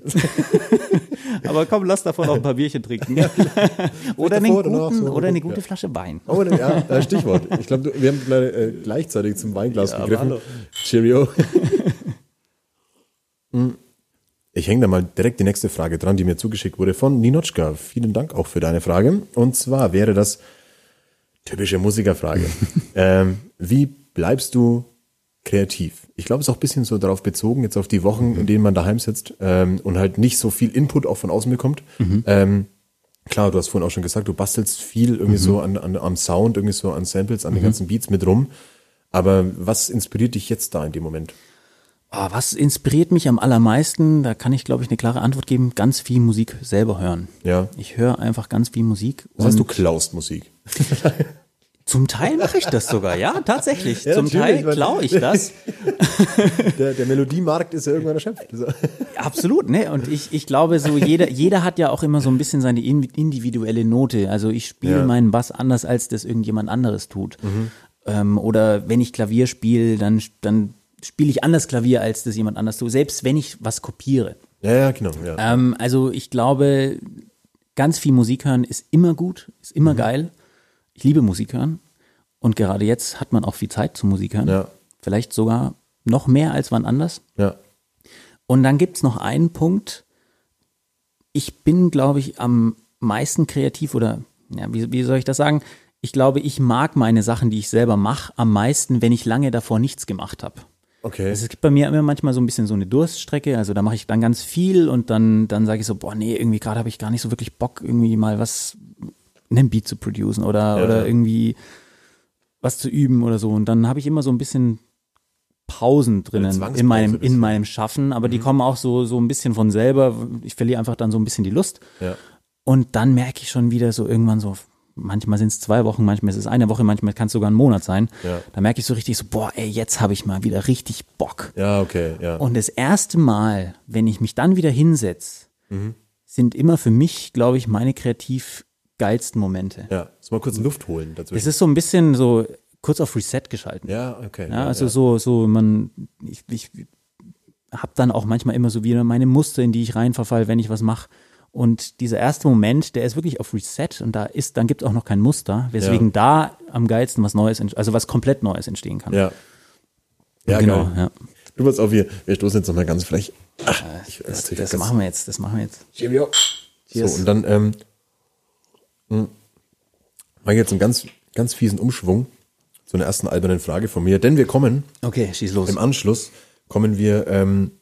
aber komm, lass davon auch ein paar Bierchen trinken. oder, einen guten, so. oder eine gute Ja. Flasche Wein. Oh, ja, äh, Stichwort. Ich glaube, wir haben äh, gleichzeitig zum Weinglas gegriffen. Cheerio. Hm. Ich hänge da mal direkt die nächste Frage dran, die mir zugeschickt wurde von Ninochka. Vielen Dank auch für deine Frage. Und zwar wäre das typische Musikerfrage. ähm, wie bleibst du kreativ? Ich glaube, es ist auch ein bisschen so darauf bezogen, jetzt auf die Wochen, in denen man daheim sitzt ähm, und halt nicht so viel Input auch von außen bekommt. Ähm, klar, du hast vorhin auch schon gesagt, du bastelst viel irgendwie so an, an, am Sound, irgendwie so an Samples, an den ganzen Beats mit rum. Aber was inspiriert dich jetzt da in dem Moment? Ah, was inspiriert mich am allermeisten? Da kann ich, glaube ich, eine klare Antwort geben. Ganz viel Musik selber hören. Ja. Ich höre einfach ganz viel Musik. Das heißt, du klaust Musik. zum Teil mache ich das sogar, ja, tatsächlich. Ja, zum Teil klaue ich das. Der, der Melodiemarkt ist ja irgendwann erschöpft. So. Absolut, ne? Und ich, ich glaube, so jeder, jeder hat ja auch immer so ein bisschen seine in- individuelle Note. Also ich spiele Ja. Mhm. meinen Bass anders, als das irgendjemand anderes tut. Ähm, oder wenn ich Klavier spiele, dann, dann spiele ich anders Klavier, als das jemand anders tut. Selbst wenn ich was kopiere. Ja, ja, genau. Ja. Ähm, also ich glaube, ganz viel Musik hören ist immer gut, ist Mhm. immer geil. Ich liebe Musik hören. Und gerade jetzt hat man auch viel Zeit zum Musik hören. Ja. Vielleicht sogar noch mehr als wann anders. ja. Und dann gibt's noch einen Punkt. Ich bin, glaube ich, am meisten kreativ oder, ja, wie, wie soll ich das sagen? Ich glaube, ich mag meine Sachen, die ich selber mache, am meisten, wenn ich lange davor nichts gemacht habe. Okay. Also es gibt bei mir immer manchmal so ein bisschen so eine Durststrecke, also da mache ich dann ganz viel und dann, dann sage ich so, boah, nee, irgendwie gerade habe ich gar nicht so wirklich Bock, irgendwie mal was, einen Beat zu producen oder, Ja. oder irgendwie was zu üben oder so. Und dann habe ich immer so ein bisschen Pausen drinnen in meinem, in meinem Schaffen, aber Mhm. die kommen auch so, so ein bisschen von selber. Ich verliere einfach dann so ein bisschen die Lust. Ja. Und dann merke ich schon wieder so irgendwann so, manchmal sind es zwei Wochen, manchmal ist es eine Woche, manchmal kann es sogar ein Monat sein. Ja. Da merke ich so richtig so, boah, ey, jetzt habe ich mal wieder richtig Bock. Ja, okay, ja. Und das erste Mal, wenn ich mich dann wieder hinsetze, Mhm. sind immer für mich, glaube ich, meine kreativ geilsten Momente. ja. Muss mal kurz Luft holen Es dazwischen. ist so ein bisschen so kurz auf Reset geschalten. Ja, okay. Ja, also so, so, man, ich, ich habe dann auch manchmal immer so wieder meine Muster, in die ich reinverfall, wenn ich was mache. Und dieser erste Moment, der ist wirklich auf Reset und da ist, dann gibt es auch noch kein Muster, weswegen da am geilsten was Neues, also was komplett Neues entstehen kann. Ja. Ja, genau, geil. ja. Du pass auf, wir, wir stoßen jetzt nochmal ganz frech. Ach, ich, Das, natürlich das ganz- machen wir jetzt, das machen wir jetzt. So, und dann ähm, hm, mache ich jetzt einen ganz, ganz fiesen Umschwung zu einer ersten albernen Frage von mir. Denn wir kommen, Okay, schieß los. im Anschluss, kommen wir ähm,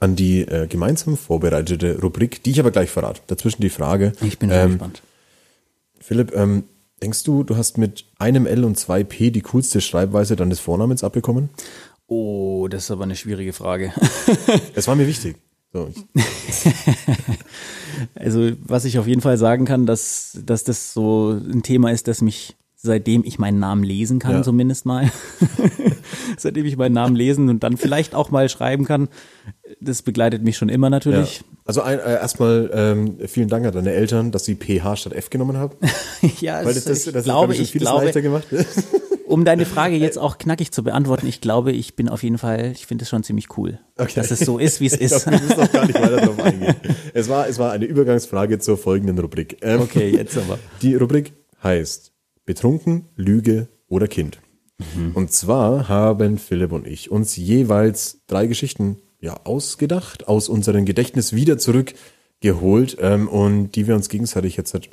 an die äh, gemeinsam vorbereitete Rubrik, die ich aber gleich verrate. Dazwischen die Frage. Ich bin schon ähm, gespannt. Philipp, ähm, denkst du, du hast mit einem L und zwei P die coolste Schreibweise deines Vornamens abbekommen? Oh, das ist aber eine schwierige Frage. Das war mir wichtig. So, Also, was ich auf jeden Fall sagen kann, dass, dass das so ein Thema ist, das mich, seitdem ich meinen Namen lesen kann, Ja. zumindest mal, seitdem ich meinen Namen lesen und dann vielleicht auch mal schreiben kann, das begleitet mich schon immer ja. natürlich. Also ein, äh, erstmal ähm, vielen Dank an deine Eltern, dass sie PH statt F genommen haben. Ja, Weil es- das, das, ich das glaube, ich vieles glaube, leichter gemacht. um deine Frage jetzt auch knackig zu beantworten, ich glaube, ich bin auf jeden Fall, ich finde es schon ziemlich cool, Okay. dass es so ist, wie es Ich ist. glaub, wir auch gar nicht weiter darauf eingehen. Es war, es war eine Übergangsfrage zur folgenden Rubrik. Ähm, Okay, jetzt aber. Die Rubrik heißt Betrunken, Lüge oder Kind. Mhm. Und zwar haben Philipp und ich uns jeweils drei Geschichten ja ausgedacht, aus unserem Gedächtnis wieder zurückgeholt ähm, und die wir uns gegenseitig jetzt halt,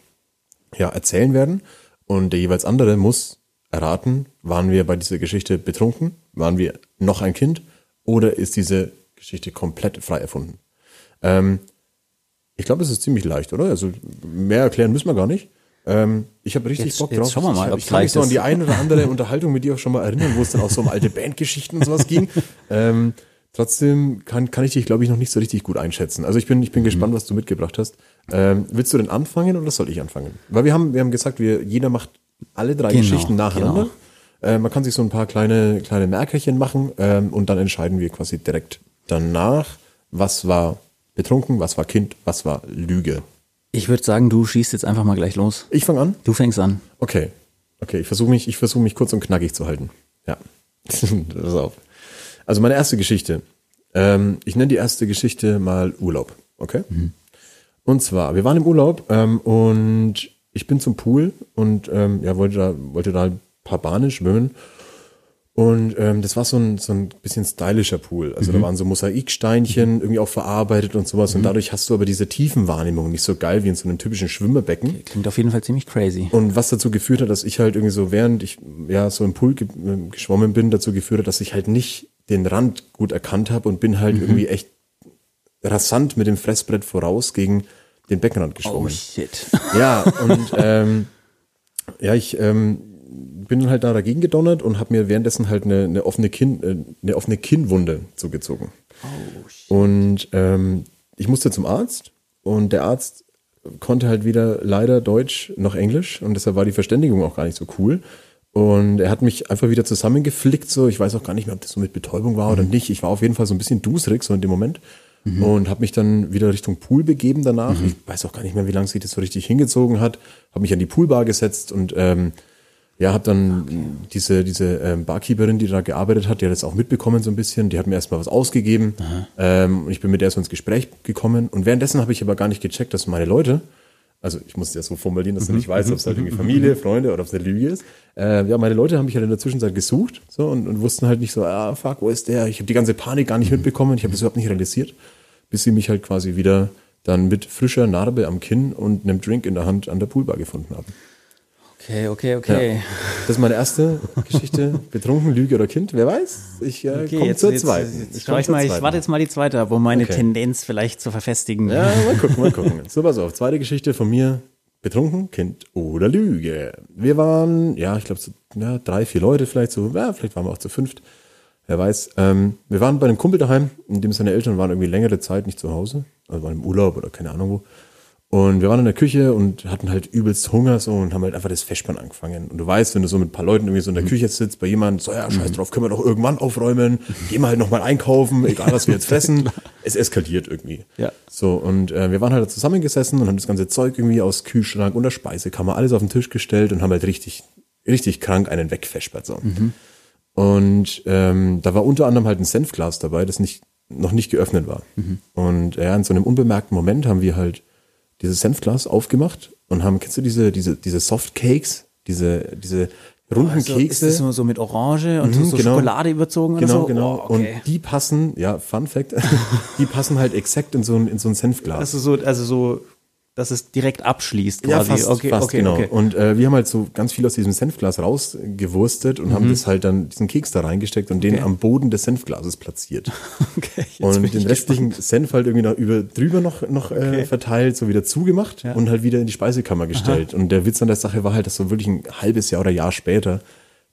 ja, erzählen werden. Und der jeweils andere muss erraten, waren wir bei dieser Geschichte betrunken, waren wir noch ein Kind oder ist diese Geschichte komplett frei erfunden. Ähm, ich glaube, es ist ziemlich leicht, oder? Also mehr erklären müssen wir gar nicht. Ähm, ich habe richtig Jetzt- Bock jetzt drauf. schauen wir mal, ich, ich kann mich so an die eine oder andere Unterhaltung mit dir auch schon mal erinnern, wo es dann auch so um alte Bandgeschichten und sowas ging. Ähm, trotzdem kann, kann ich dich, glaube ich, noch nicht so richtig gut einschätzen. Also ich bin, ich bin Mhm. gespannt, was du mitgebracht hast. Ähm, willst du denn anfangen oder soll ich anfangen? Weil wir haben, wir haben gesagt, wir, jeder macht alle drei Genau, Geschichten nacheinander. genau. Äh, man kann sich so ein paar kleine, kleine Merkerchen machen ähm, und dann entscheiden wir quasi direkt danach, was war betrunken, was war Kind, was war Lüge. Ich würde sagen, du schießt jetzt einfach mal gleich los. Ich fange an? Du fängst an. Okay. Okay, ich versuche mich, ich versuche mich kurz und knackig zu halten. Ja. Pass auf. Also meine erste Geschichte. Ähm, ich nenne die erste Geschichte mal Urlaub. Okay? Und zwar, wir waren im Urlaub ähm, und ich bin zum Pool und ähm, ja, wollte da, wollte da ein paar Bahnen schwimmen. Und ähm, das war so ein, so ein bisschen stylischer Pool. Also da waren so Mosaiksteinchen irgendwie auch verarbeitet und sowas. Und dadurch hast du aber diese Tiefenwahrnehmung nicht so geil wie in so einem typischen Schwimmerbecken. Klingt auf jeden Fall ziemlich crazy. Und was dazu geführt hat, dass ich halt irgendwie so, während ich ja so im Pool ge äh, geschwommen bin, dazu geführt hat, dass ich halt nicht den Rand gut erkannt habe und bin Mhm. halt irgendwie echt rasant mit dem Fressbrett voraus gegen den Beckenrand Oh geschwommen. shit. Ja, und ähm, ja, ich ähm, bin dann halt da dagegen gedonnert und habe mir währenddessen halt eine, eine offene Kinn, äh, eine offene Kinnwunde zugezogen. und ähm, ich musste zum Arzt und der Arzt konnte halt weder leider Deutsch noch Englisch und deshalb war die Verständigung auch gar nicht so cool. Und er hat mich einfach wieder zusammengeflickt, so. Ich weiß auch gar nicht mehr, ob das so mit Betäubung war oder nicht. Ich war auf jeden Fall so ein bisschen dusrig, so in dem Moment. Und habe mich dann wieder Richtung Pool begeben danach. Ich weiß auch gar nicht mehr, wie lange sich das so richtig hingezogen hat. Habe mich an die Poolbar gesetzt und ähm, ja, habe dann diese, diese ähm, Barkeeperin, die da gearbeitet hat, die hat das auch mitbekommen so ein bisschen. Die hat mir erstmal was ausgegeben. Ähm, und ich bin mit der so ins Gespräch gekommen. Und währenddessen habe ich aber gar nicht gecheckt, dass meine Leute, also ich muss es ja so formulieren, dass du nicht weißt, ob es halt irgendwie Familie, Freunde oder ob es eine Lüge ist. Äh, ja, meine Leute haben mich halt in der Zwischenzeit gesucht so, und, und wussten halt nicht so, ah, fuck, wo ist der? Ich habe die ganze Panik gar nicht mitbekommen. Ich habe das überhaupt nicht realisiert, bis sie mich halt quasi wieder dann mit frischer Narbe am Kinn und einem Drink in der Hand an der Poolbar gefunden haben. Okay, okay, okay. Das ist meine erste Geschichte. Betrunken, Lüge oder Kind, wer weiß? Ich äh, Okay, komme zur zweiten. jetzt, Ich ich, mal, ich warte jetzt mal die zweite ab, um meine Okay. Tendenz vielleicht zu verfestigen. Ja, mal gucken, mal gucken. So, pass auf. Zweite Geschichte von mir. Betrunken, Kind oder Lüge. Wir waren, ja, ich glaube, so ja, drei, vier Leute vielleicht so. Ja, vielleicht waren wir auch zu fünft. Wer weiß. Ähm, wir waren bei einem Kumpel daheim, in dem seine Eltern waren irgendwie längere Zeit nicht zu Hause. Also waren im Urlaub oder keine Ahnung wo. Und wir waren in der Küche und hatten halt übelst Hunger so und haben halt einfach das Festspann angefangen. Und du weißt, wenn du so mit ein paar Leuten irgendwie so in der Küche sitzt, bei jemandem, so ja, scheiß drauf, können wir doch irgendwann aufräumen, gehen wir halt nochmal einkaufen, egal was wir jetzt fressen. es eskaliert irgendwie. Ja. So, und äh, wir waren halt zusammengesessen und haben das ganze Zeug irgendwie aus Kühlschrank und der Speisekammer alles auf den Tisch gestellt und haben halt richtig, richtig krank einen wegfespert. So. Und ähm, da war unter anderem halt ein Senfglas dabei, das nicht, noch nicht geöffnet war. Und ja, in so einem unbemerkten Moment haben wir halt dieses Senfglas aufgemacht und haben, kennst du diese, diese, diese Softcakes, diese, diese runden Also, ist Kekse? das so, so mit Orange und Mhm, so, genau. Schokolade überzogen Genau, oder so? genau. Oh, okay. Und die passen, ja, Fun Fact, die passen halt exakt in so ein, in so ein Senfglas. also so, also so, dass es direkt abschließt Ja, quasi. fast, okay, fast okay, genau. okay. Und äh, wir haben halt so ganz viel aus diesem Senfglas rausgewurstet und haben das halt dann diesen Keks da reingesteckt und den Mhm. Am Boden des Senfglases platziert. okay und den restlichen Senf halt irgendwie noch über drüber noch, noch äh, verteilt, so wieder zugemacht Ja. und halt wieder in die Speisekammer gestellt. Und der Witz an der Sache war halt, dass so wirklich ein halbes Jahr oder Jahr später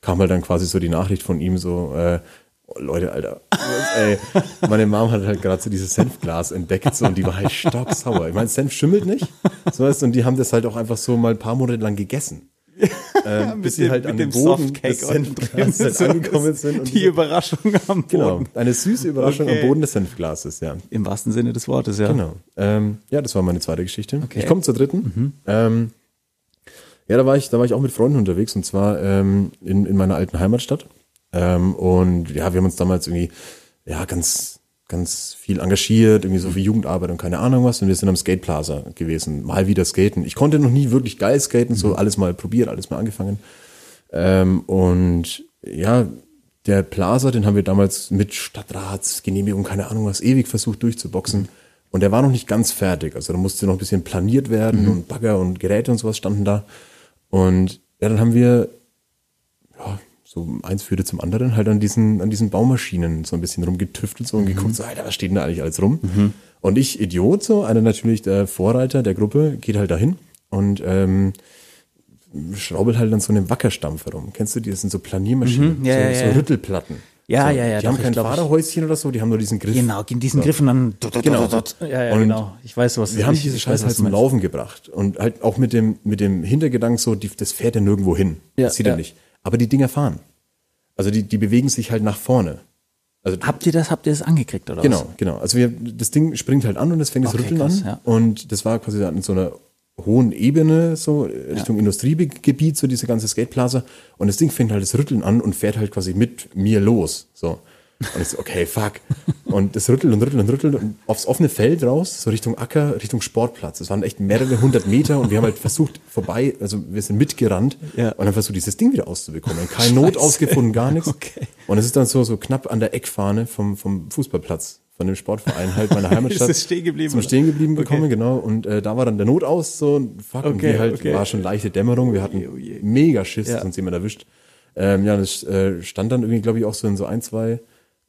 kam halt dann quasi so die Nachricht von ihm so, äh, oh, Leute, Alter, ey, meine Mom hat halt gerade so dieses Senfglas entdeckt so, und die war halt stocksauer. Ich meine, Senf schimmelt nicht, so du, und die haben das halt auch einfach so mal ein paar Monate lang gegessen. Ähm, bis sie halt an dem den Boden Softcake des Senfglases halt angekommen ist sind. Und Die diese- Überraschung am Boden. genau, eine süße Überraschung Okay. am Boden des Senfglases, ja. Im wahrsten Sinne des Wortes, ja. Genau. Ähm, ja, das war meine zweite Geschichte. Okay. Ich komme zur dritten. Ähm, ja, da war ich, da war ich auch mit Freunden unterwegs und zwar ähm, in, in meiner alten Heimatstadt. Ähm, und ja, wir haben uns damals irgendwie ja ganz ganz viel engagiert, irgendwie so viel Jugendarbeit und keine Ahnung was. Und wir sind am Skate Plaza gewesen, mal wieder skaten. Ich konnte noch nie wirklich geil skaten, so alles mal probiert, alles mal angefangen. Ähm, und ja, der Plaza, den haben wir damals mit Stadtratsgenehmigung, keine Ahnung was, ewig versucht durchzuboxen. Und der war noch nicht ganz fertig. Also da musste noch ein bisschen planiert werden und Bagger und Geräte und sowas standen da. Und ja, dann haben wir, so eins führte zum anderen, halt an diesen, an diesen Baumaschinen so ein bisschen rumgetüftelt so und geguckt, so, Alter, was steht denn da eigentlich alles rum? Und ich, Idiot, so, einer natürlich der Vorreiter der Gruppe, geht halt dahin und ähm, schraubelt halt an so einem Wackerstampfer rum. Kennst du die? Das sind so Planiermaschinen, Mhm. Ja, so, ja, so ja. Rüttelplatten. Ja, so, ja, ja, Die doch, haben kein ich- Fahrerhäuschen oder so, die haben nur diesen Griff. Genau, diesen So. Griffen dann. Genau. Ja, ja, Und genau. Ich weiß, was Wir haben diese Scheiße halt zum. Laufen gebracht. Und halt auch mit dem, mit dem Hintergedanken so, die, das fährt ja nirgendwo hin. Ja, das sieht er ja. nicht. Aber die Dinger fahren. Also die, die bewegen sich halt nach vorne. Also Habt ihr das, habt ihr das angekriegt, oder Genau, genau. Also wir, das Ding springt halt an und es fängt das Okay, Rütteln krass, an. ja. Und das war quasi an so einer hohen Ebene, so Richtung Industriegebiet, so diese ganze Skateplaza. Und das Ding fängt halt das Rütteln an und fährt halt quasi mit mir los. So. Und ich so, okay, fuck. Und das rüttelt und rüttelt und rüttelt und aufs offene Feld raus, so Richtung Acker, Richtung Sportplatz. Das waren echt mehrere hundert Meter und wir haben halt versucht, vorbei, also wir sind mitgerannt Ja. und haben versucht, dieses Ding wieder auszubekommen. Keine Not ausgefunden, gar nichts. Okay. Und es ist dann so, so knapp an der Eckfahne vom, vom Fußballplatz, von dem Sportverein halt meiner Heimatstadt. Ist es stehen geblieben, Zum? Stehen geblieben Okay. bekommen, genau. Und äh, da war dann der Not aus, so und fuck. und Okay, wir halt, okay. war schon leichte Dämmerung. Wir hatten Oh je. mega Schiss, Ja. dass uns jemand erwischt. Ähm, ja, das äh, stand dann irgendwie, glaube ich, auch so in so ein, zwei,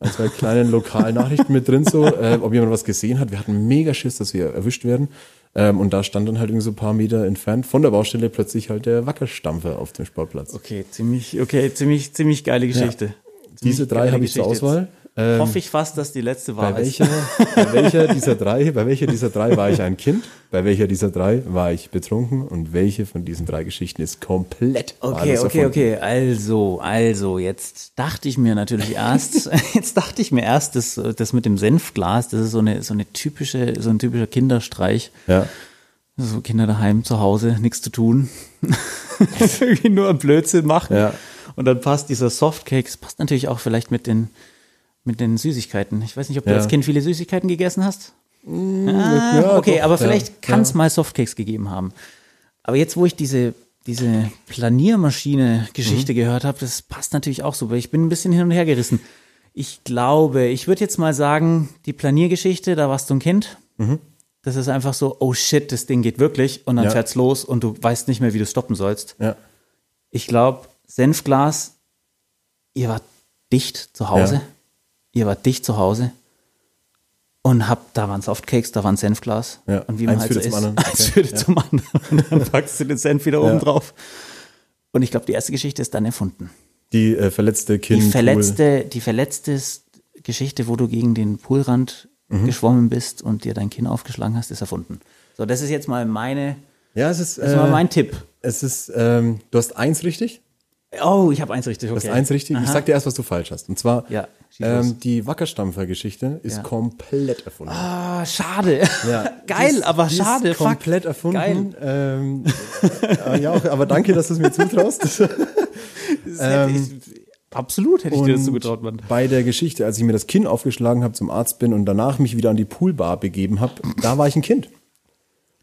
ein, zwei kleinen lokalen Nachrichten mit drin, so, äh, ob jemand was gesehen hat. Wir hatten mega Schiss, dass wir erwischt werden. Ähm, und da stand dann halt irgendwie so ein paar Meter entfernt von der Baustelle plötzlich halt der Wackerstampfer auf dem Sportplatz. Okay, ziemlich, okay, ziemlich, ziemlich geile Geschichte. Diese drei habe ich zur Auswahl. Jetzt Hoffe ich fast, dass die letzte war. Bei welcher, bei welcher dieser drei, bei welcher dieser drei war ich ein Kind? Bei welcher dieser drei war ich betrunken? Und welche von diesen drei Geschichten ist komplett Okay, okay, erfunden? okay. Also, also, jetzt dachte ich mir natürlich erst, jetzt dachte ich mir erst, das, das mit dem Senfglas, das ist so eine, so eine typische, so ein typischer Kinderstreich. Ja. So Kinder daheim zu Hause, nichts zu tun. Irgendwie nur ein Blödsinn machen. Ja. Und dann passt dieser Softcake, das passt natürlich auch vielleicht mit den, mit den Süßigkeiten. Ich weiß nicht, ob du Ja. als Kind viele Süßigkeiten gegessen hast. ja, okay, doch, aber ja, vielleicht kann es mal Softcakes gegeben haben. Aber jetzt, wo ich diese, diese Planiermaschine-Geschichte Mhm. gehört habe, das passt natürlich auch so, weil ich bin ein bisschen hin und her gerissen. Ich glaube, ich würde jetzt mal sagen, die Planiergeschichte, da warst du ein Kind. Das ist einfach so, oh shit, das Ding geht wirklich und dann Mhm. Ja. fährt's los und du weißt nicht mehr, wie du stoppen sollst. Ja. Ich glaube, Senfglas, ihr wart dicht zu Hause. Ja. Ihr wart dicht zu Hause. Und habt, da waren Softcakes, da waren Senfglas. Ja, Und wie man halt so ist, zum anderen. eins Okay, führte ja. zum anderen. Und dann packst du den Senf wieder oben drauf. Und ich glaube, die erste Geschichte ist dann erfunden. Die äh, verletzte Die Kind. verletzte, die verletzte Geschichte, wo du gegen den Poolrand Mhm. geschwommen bist und dir dein Kinn aufgeschlagen hast, ist erfunden. So, das ist jetzt mal meine, Ja, es ist, das ist mal äh, mein Tipp. es ist, ähm, du hast eins richtig. Oh, ich habe eins richtig, okay. Du hast eins richtig. Ich Aha. sag dir erst, was du falsch hast. Und zwar, Ja, ähm, die Wackerstampfer-Geschichte ist Ja. komplett erfunden. Ah, schade. Ja, Geil, ist- aber schade. Ist fuck. komplett erfunden. Geil. Ähm, äh, ja, aber danke, dass du es mir zutraust. Das ich, absolut hätte ich dir das zugetraut, Mann. Bei der Geschichte, als ich mir das Kinn aufgeschlagen habe, zum Arzt bin und danach mich wieder an die Poolbar begeben habe, da war ich ein Kind.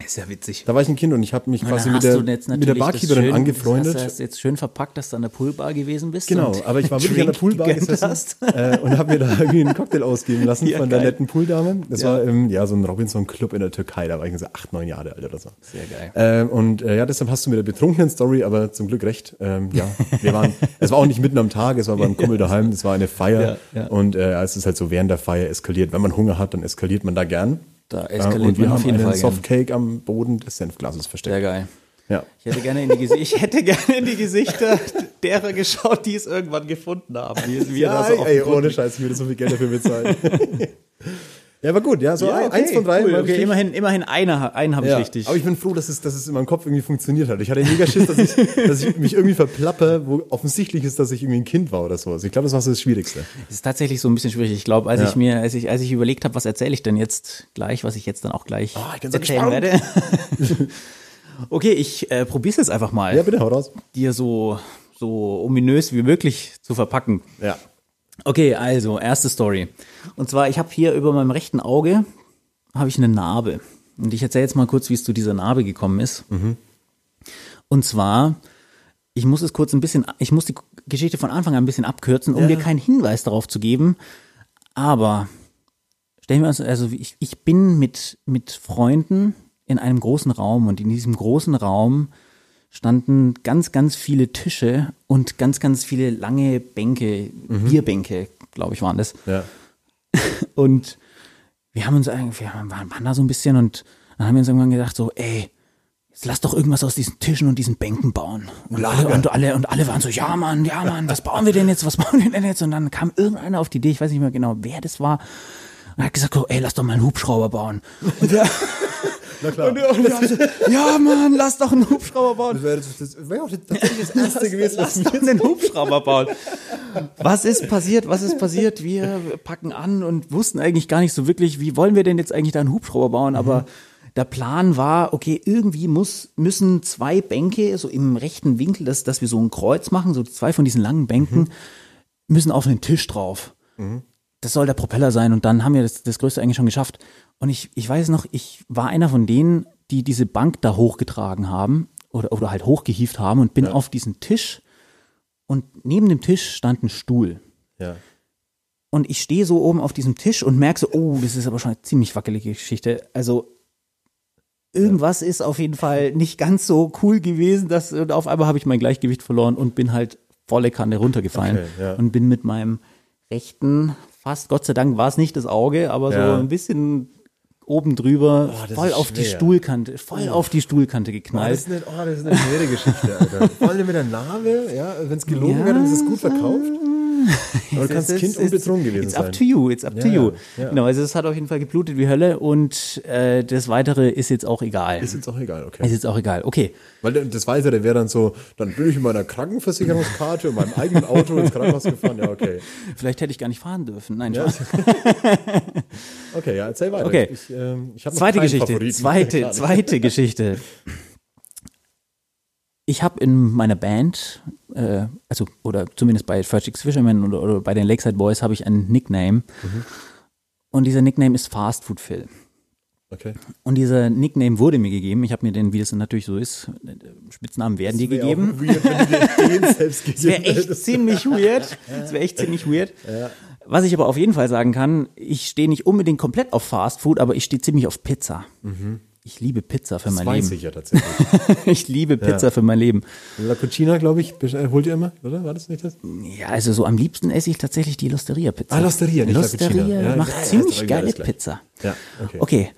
Ist ja witzig. Da war ich ein Kind und ich habe mich quasi mit der, mit der Barkeeperin schön- angefreundet. Das hast du jetzt schön verpackt, dass du an der Poolbar gewesen bist. Genau, aber ich war wirklich an der Poolbar gesessen hast. äh, und habe mir da irgendwie einen Cocktail ausgeben lassen Ja, von der geil. netten Pooldame. Das war im, ja, so ein Robinson-Club in der Türkei, da war ich so acht, neun Jahre alt oder so. Sehr geil. Ähm, und äh, ja, deshalb hast du mit der betrunkenen Story aber zum Glück recht. Ähm, ja, wir waren, es war auch nicht mitten am Tag, es war beim Kumpel daheim, es war eine Feier. Ja, ja. Und äh, es ist halt so während der Feier eskaliert. Wenn man Hunger hat, dann eskaliert man da gern. Da Äh, eskaliert und wir man auf haben jeden einen Fall gern. Softcake am Boden des Senfglases versteckt. Sehr geil. Ja. Ich hätte gerne in die, Gesi ich hätte gerne in die Gesichter derer geschaut, die es irgendwann gefunden haben. Wie, er Ja, da so ey, ohne Scheiß, ich würde so viel Geld dafür bezahlen. ja, aber gut, ja, so Ja, okay, eins von drei. Cool, okay, richtig. immerhin, immerhin einer, einen habe ich Ja, richtig. aber ich bin froh, dass es, dass es in meinem Kopf irgendwie funktioniert hat. Ich hatte mega Schiss, dass ich, dass ich mich irgendwie verplappe, wo offensichtlich ist, dass ich irgendwie ein Kind war oder so. Also ich glaube, das war so das Schwierigste. Es ist tatsächlich so ein bisschen schwierig. Ich glaube, als Ja. ich mir, als ich, als ich überlegt habe, was erzähle ich denn jetzt gleich, was ich jetzt dann auch gleich Oh, ich bin so erzählen werde. okay, ich äh, probiere es jetzt einfach mal, Ja, bitte, hau raus. dir so, so ominös wie möglich zu verpacken. Ja. Okay, also erste Story. Und zwar, ich habe hier über meinem rechten Auge habe ich eine Narbe. Und ich erzähle jetzt mal kurz, wie es zu dieser Narbe gekommen ist. Und zwar, ich muss es kurz ein bisschen, ich muss die Geschichte von Anfang an ein bisschen abkürzen, um Ja. dir keinen Hinweis darauf zu geben. Aber stellen wir uns, also ich, ich bin mit, mit Freunden in einem großen Raum und in diesem großen Raum standen ganz, ganz viele Tische und ganz, ganz viele lange Bänke, Bierbänke, glaube ich, waren das. Ja. Und wir haben uns eigentlich, wir waren, da so ein bisschen und dann haben wir uns irgendwann gedacht, so, ey, jetzt lass doch irgendwas aus diesen Tischen und diesen Bänken bauen. Und alle, und alle, und alle waren so, ja Mann, ja Mann, was bauen wir denn jetzt, was bauen wir denn jetzt? Und dann kam irgendeiner auf die Idee, ich weiß nicht mehr genau, wer das war, und hat gesagt, so, ey, lass doch mal einen Hubschrauber bauen. Und wir, Na klar. und wir haben so, ja Mann, lass doch einen Hubschrauber bauen. Das wäre das, das wär auch tatsächlich das Erste gewesen, was Lass doch einen Hubschrauber bauen. Was ist passiert? Was ist passiert? Wir packen an und wussten eigentlich gar nicht so wirklich, wie wollen wir denn jetzt eigentlich da einen Hubschrauber bauen? Aber der Plan war, okay, irgendwie muss, müssen zwei Bänke so im rechten Winkel, dass, dass wir so ein Kreuz machen, so zwei von diesen langen Bänken, müssen auf einen Tisch drauf. Das soll der Propeller sein und dann haben wir das, das Größte eigentlich schon geschafft. Und ich, ich weiß noch, ich war einer von denen, die diese Bank da hochgetragen haben oder, oder halt hochgehieft haben und bin auf diesen Tisch und neben dem Tisch stand ein Stuhl. Ja. Und ich stehe so oben auf diesem Tisch und merke so, oh, das ist aber schon eine ziemlich wackelige Geschichte. Also irgendwas ist auf jeden Fall nicht ganz so cool gewesen, dass und auf einmal habe ich mein Gleichgewicht verloren und bin halt volle Kanne runtergefallen Okay, ja. und bin mit meinem rechten, fast Gott sei Dank war es nicht das Auge, aber Ja. so ein bisschen oben drüber, Oh, voll auf die. Stuhlkante, voll auf die Stuhlkante Oh, geknallt. das, ist eine, oh, das ist eine schwere Geschichte, Alter. Vor allem mit der Narbe, ja, wenn es gelogen Ja. wird, dann ist es gut verkauft. Aber du kannst Kind unbetrunken gewesen it's sein. up to you, it's up to Ja, you. ja. Genau, also es hat auf jeden Fall geblutet wie Hölle und äh, das Weitere ist jetzt auch egal. Ist jetzt auch egal, okay. Ist jetzt auch egal. Okay, Weil das Weitere wäre dann so, dann bin ich mit meiner Krankenversicherungskarte und meinem eigenen Auto ins Krankenhaus gefahren. Ja, okay. vielleicht hätte ich gar nicht fahren dürfen. Nein, Ja. Okay, ja, erzähl weiter. Okay. Ich, ähm, ich Zweite Geschichte. Favoriten. Zweite, zweite Geschichte. Ich habe in meiner Band, äh, also oder zumindest bei First Six Fishermen oder, oder bei den Lakeside Boys habe ich einen Nickname. Mhm. Und dieser Nickname ist Fast Food Phil. Okay. Und dieser Nickname wurde mir gegeben. Ich habe mir den, wie das natürlich so ist, Spitznamen werden dir gegeben. auch weird, wenn du dir den selbst gegeben Das wäre echt ziemlich weird. Das wäre echt ziemlich weird. Was ich aber auf jeden Fall sagen kann, ich stehe nicht unbedingt komplett auf Fast Food, aber ich stehe ziemlich auf Pizza. Ich liebe Pizza für Das mein weiß Leben. ich ja tatsächlich. Ich liebe Pizza für mein Leben. La Cucina, glaube ich, äh, holt ihr immer, oder? War das nicht das? Ja, also so am liebsten esse ich tatsächlich die Losteria-Pizza. Ah, L'Osteria, nicht La Losteria Cucina. Ja, macht ja, ja, ziemlich geile. Pizza. Ja, okay. Okay,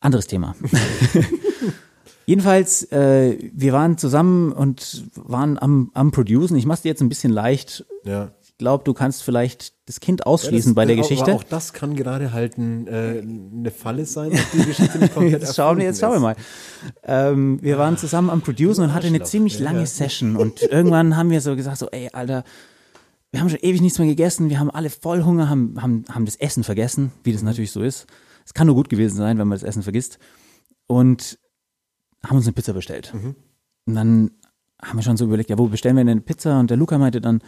anderes Thema. Jedenfalls, äh, wir waren zusammen und waren am, am Producen. Ich mach's dir jetzt ein bisschen leicht. Ja. Glaube, du kannst vielleicht das Kind ausschließen Ja, das- bei der aber Geschichte. Auch das kann gerade halt ein, äh, eine Falle sein, die Geschichte nicht komplett Jetzt schauen wir, jetzt schauen wir mal. Ähm, wir waren zusammen am Producen und hatte eine ziemlich lange ja. Session und irgendwann haben wir so gesagt, so, ey, Alter, wir haben schon ewig nichts mehr gegessen, wir haben alle voll Hunger, haben, haben, haben das Essen vergessen, wie das natürlich so ist. Es kann nur gut gewesen sein, wenn man das Essen vergisst. Und haben uns eine Pizza bestellt. Und dann haben wir schon so überlegt, ja, wo bestellen wir denn eine Pizza? Und der Luca meinte dann,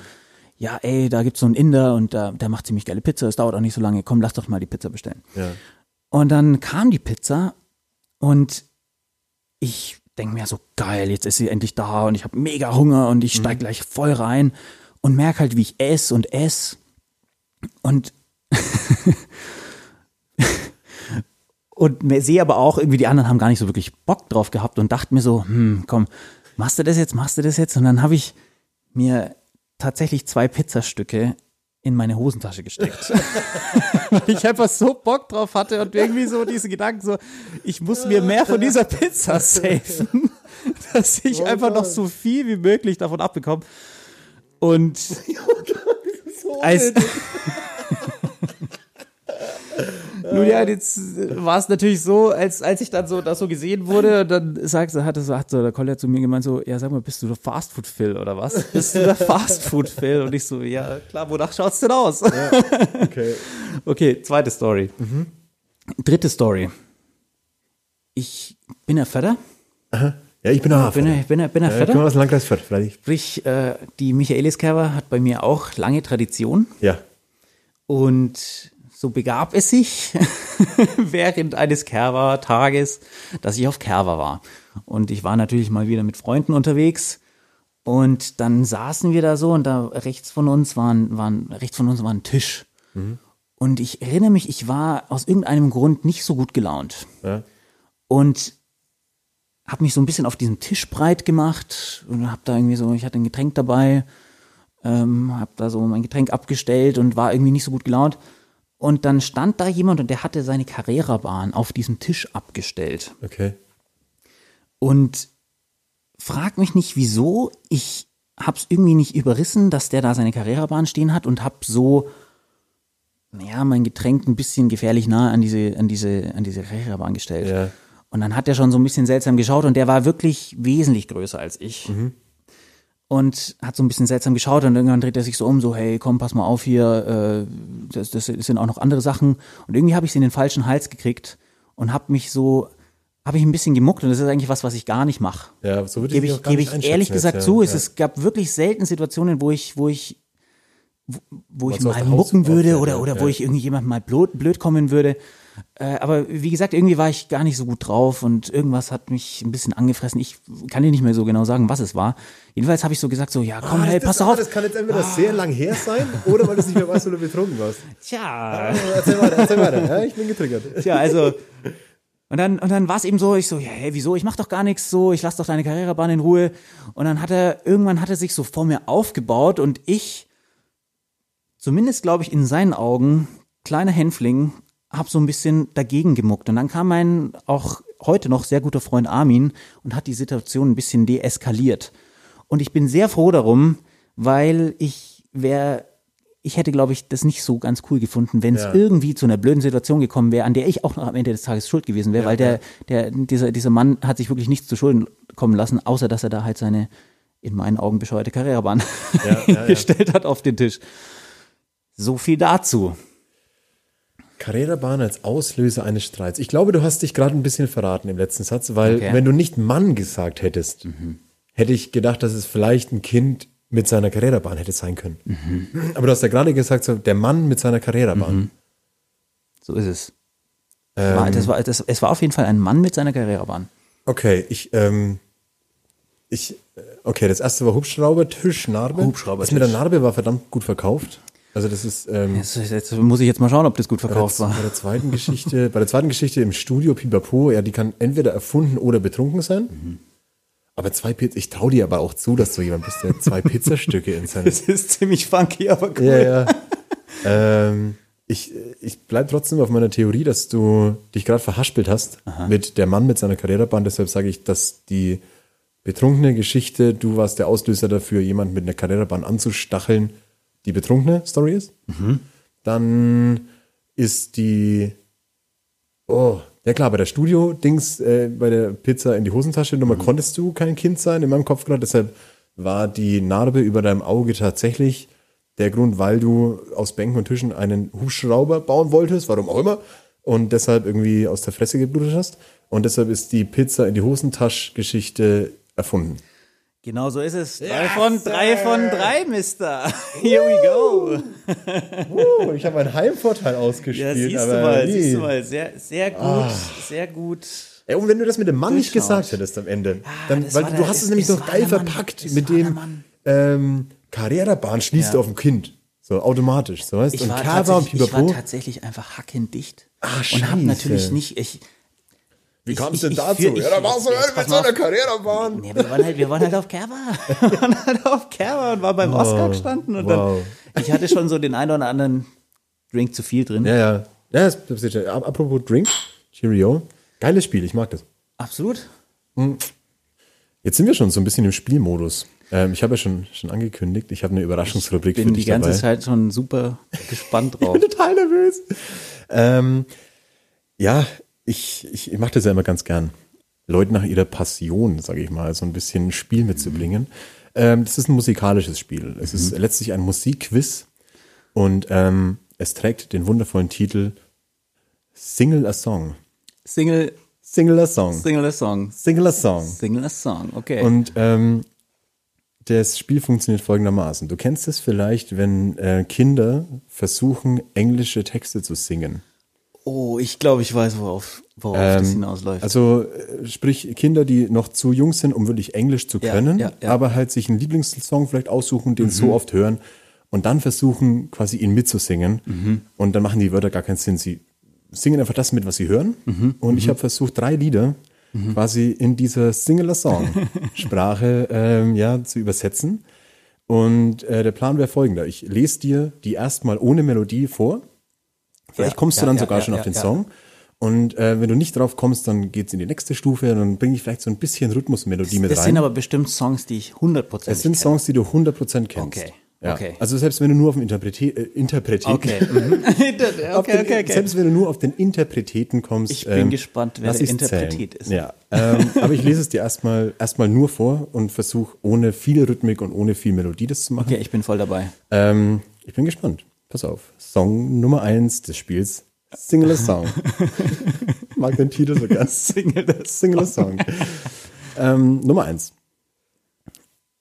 ja, ey, da gibt's so einen Inder und da, der macht ziemlich geile Pizza, es dauert auch nicht so lange, komm, lass doch mal die Pizza bestellen. Ja. Und dann kam die Pizza und ich denke mir so, geil, jetzt ist sie endlich da und ich habe mega Hunger und ich steig gleich voll rein und merke halt, wie ich esse und esse. Und, und sehe aber auch, irgendwie die anderen haben gar nicht so wirklich Bock drauf gehabt und dachte mir so, hm, komm, machst du das jetzt, machst du das jetzt? Und dann habe ich mir tatsächlich zwei Pizzastücke in meine Hosentasche gesteckt. Weil ich einfach so Bock drauf hatte und irgendwie so diese Gedanken so, ich muss mir mehr von dieser Pizza safen, dass ich einfach noch so viel wie möglich davon abbekomme. Und als, nun ja, jetzt war es natürlich so, als, als ich dann so das so gesehen wurde, dann sagte, hatte so, hat so der Kollege zu mir gemeint so, ja sag mal, bist du der Fastfood Phil oder was? Bist du der Fastfood Phil? Und ich so, ja klar, wonach schaut's denn aus? Okay. Okay, zweite Story. Dritte Story. Ich bin ein Vetter, Ja, ich bin der bin, ein- bin, bin ein Ja, ich komme Vetter. aus Landkreis Fürth, vielleicht. Sprich, äh, die Michaelis-Kerber hat bei mir auch lange Tradition. Ja. Und so begab es sich während eines Kerwa-Tages, dass ich auf Kerwa war. Und ich war natürlich mal wieder mit Freunden unterwegs. Und dann saßen wir da so und da rechts von uns war ein, war ein, rechts von uns war ein Tisch. Und ich erinnere mich, ich war aus irgendeinem Grund nicht so gut gelaunt. Ja. Und habe mich so ein bisschen auf diesem Tisch breit gemacht und habe da irgendwie so, ich hatte ein Getränk dabei, ähm, habe da so mein Getränk abgestellt und war irgendwie nicht so gut gelaunt. Und dann stand da jemand und der hatte seine Carrera-Bahn auf diesem Tisch abgestellt. Okay. Und frag mich nicht, wieso. Ich hab's irgendwie nicht überrissen, dass der da seine Carrera-Bahn stehen hat und hab so, naja, mein Getränk ein bisschen gefährlich nah an diese, an diese, an diese Carrera-Bahn gestellt. Ja. Und dann hat er schon so ein bisschen seltsam geschaut und der war wirklich wesentlich größer als ich. Und hat so ein bisschen seltsam geschaut und irgendwann dreht er sich so um, so, hey, komm, pass mal auf hier, äh, das, das sind auch noch andere Sachen. Und irgendwie habe ich sie in den falschen Hals gekriegt und habe mich so, habe ich ein bisschen gemuckt und das ist eigentlich was, was ich gar nicht mache. Ja, so würde Gebe ich, auch gar gebe ich ehrlich gesagt jetzt, zu. ja. Es, es gab wirklich selten Situationen, wo ich, wo ich, wo, wo ich mal mucken würde aufhört, oder, ja, oder wo ich irgendjemand mal blöd, blöd kommen würde. Äh, aber wie gesagt, irgendwie war ich gar nicht so gut drauf und irgendwas hat mich ein bisschen angefressen. Ich kann dir nicht mehr so genau sagen, was es war. Jedenfalls habe ich so gesagt, so, ja, komm, Ah, hey, pass das, auf. Das kann jetzt entweder sehr lang her sein oder weil du es nicht mehr weißt, weil du betrunken warst. Tja, Erzähl weiter, erzähl weiter. Ja, ich bin getriggert. Tja, also. Und dann, und dann war es eben so, ich so, ja, hey, wieso? Ich mach doch gar nichts so, ich lass doch deine Karrierebahn in Ruhe. Und dann hat er, irgendwann hat er sich so vor mir aufgebaut und ich, zumindest glaube ich in seinen Augen, kleiner Hänfling, habe so ein bisschen dagegen gemuckt. Und dann kam mein auch heute noch sehr guter Freund Armin und hat die Situation ein bisschen deeskaliert. Und ich bin sehr froh darum, weil ich wäre, ich hätte, glaube ich, das nicht so ganz cool gefunden, wenn es Ja. irgendwie zu einer blöden Situation gekommen wäre, an der ich auch noch am Ende des Tages schuld gewesen wäre, weil der, der, dieser, dieser Mann hat sich wirklich nichts zu Schulden kommen lassen, außer dass er da halt seine, in meinen Augen bescheuerte Karrierebahn Ja, ja, ja. gestellt hat auf den Tisch. So viel dazu. Carrera-Bahn als Auslöser eines Streits. Ich glaube, du hast dich gerade ein bisschen verraten im letzten Satz, weil Okay. wenn du nicht Mann gesagt hättest, hätte ich gedacht, dass es vielleicht ein Kind mit seiner Carrera-Bahn hätte sein können. Aber du hast ja gerade gesagt, so, der Mann mit seiner Carrera-Bahn. So ist es. Es war, das war, das, es war auf jeden Fall ein Mann mit seiner Karrierebahn. Okay, ich, ähm, ich, äh, okay, das erste war Hubschraubertisch, Narbe. Hubschraubertisch. Das mit der Narbe war verdammt gut verkauft. Also das ist, ähm, Jetzt, jetzt muss ich jetzt mal schauen, ob das gut bei, der, verkauft war. bei der zweiten Geschichte, bei der zweiten Geschichte im Studio Pipapo, ja, die kann entweder erfunden oder betrunken sein. Aber zwei Pizza, ich traue dir aber auch zu, dass du jemand bist, der zwei Pizzastücke in seinem Das ist ziemlich funky, aber cool. Ja, ja. ähm, ich ich bleibe trotzdem auf meiner Theorie, dass du dich gerade verhaspelt hast mit der Mann mit seiner Karrierebahn. Deshalb sage ich, dass die betrunkene Geschichte, du warst der Auslöser dafür, jemanden mit einer Karrierebahn anzustacheln, die betrunkene Story ist. Dann ist die, oh, ja klar, bei der Studio-Dings, äh, bei der Pizza in die Hosentasche Nummer konntest du kein Kind sein, in meinem Kopf gerade. Deshalb war die Narbe über deinem Auge tatsächlich der Grund, weil du aus Bänken und Tischen einen Hubschrauber bauen wolltest, warum auch immer, und deshalb irgendwie aus der Fresse geblutet hast. Und deshalb ist die Pizza in die Hosentasche-Geschichte erfunden. Genau so ist es. Drei von drei von drei, Mister. Here we go. Oh, ich habe einen Heimvorteil Ja, ausgespielt. siehst du mal, wie? siehst du mal. Sehr, sehr gut, sehr gut. Ey, und wenn du das mit dem Mann nicht gesagt hättest am Ende, dann, das weil du der- hast es- es nämlich noch geil verpackt Es mit dem ähm, Karrierebahn schließt Ja. du auf ein Kind. So automatisch, so weißt Ich Und war, Kava und tatsächlich, ich war tatsächlich einfach hackendicht. Ah, und habe natürlich nicht, ich, Wie ich- kam es ich- denn ich dazu? ich- ja, da warst du halt mit so einer. Karrierebahn. Nee, wir waren halt, wir waren halt auf Kerber. Wir waren halt auf Kerber und waren beim Oscar gestanden und wow. dann, ich hatte schon so den einen oder anderen Drink zu viel drin. Ja, ja. Ja, das, das ist, ja- apropos Drink, Cheerio. Geiles Spiel, ich mag das. Absolut. Jetzt sind wir schon so ein bisschen im Spielmodus. Ähm, ich habe ja schon, schon angekündigt, ich habe eine Überraschungsrubrik Bin für die dich ganze dabei. Zeit schon super gespannt drauf. total nervös. Ähm, ja, ich, ich, ich mache das ja immer ganz gern. Leute nach ihrer Passion, sage ich mal, so ein bisschen ein Spiel mitzubringen. Ähm, das ist ein musikalisches Spiel. Es ist letztlich ein Musikquiz und ähm, es trägt den wundervollen Titel Single a Song. Single, Single a Song. Single a Song. Single a Song. Single a Song, okay. Und ähm, das Spiel funktioniert folgendermaßen. Du kennst es vielleicht, wenn äh, Kinder versuchen, englische Texte zu singen. Oh, ich glaube, ich weiß, worauf, worauf das Ähm, hinausläuft. Also äh, sprich Kinder, die noch zu jung sind, um wirklich Englisch zu Ja, können, ja, Mhm. ja. aber halt sich einen Lieblingssong vielleicht aussuchen, den so oft hören und dann versuchen quasi ihn mitzusingen Mhm. und dann machen die Wörter gar keinen Sinn. Sie singen einfach das mit, was sie hören Mhm. und ich habe versucht, drei Lieder quasi in dieser Single-a-Song-Sprache ähm, ja, zu übersetzen. Und äh, der Plan wäre folgender. Ich lese dir die erstmal ohne Melodie vor. Vielleicht Ja, kommst du ja, dann ja, sogar ja, schon auf den. Song. Und äh, wenn du nicht drauf kommst, dann geht's in die nächste Stufe. Dann bringe ich vielleicht so ein bisschen Rhythmusmelodie mit das rein. sind aber bestimmt Songs, die ich hundertprozentig es sind kenne. Songs, die du 100% kennst. Okay, Ja. okay. Also selbst wenn du nur auf den Interprete äh, Okay. mhm. okay, okay, okay. Selbst wenn du nur auf den Interpreteten kommst. Ich bin gespannt, wer der Interpretet ist. Ja, ähm, aber ich lese es dir erstmal erstmal nur vor und versuche ohne viel Rhythmik und ohne viel Melodie das zu machen. Okay, ich bin voll dabei. Ähm, ich bin gespannt. Pass auf. Song Nummer eins des Spiels. Single a Song. Mag den Titel so ganz. Single a Single a Song. ähm, Nummer eins.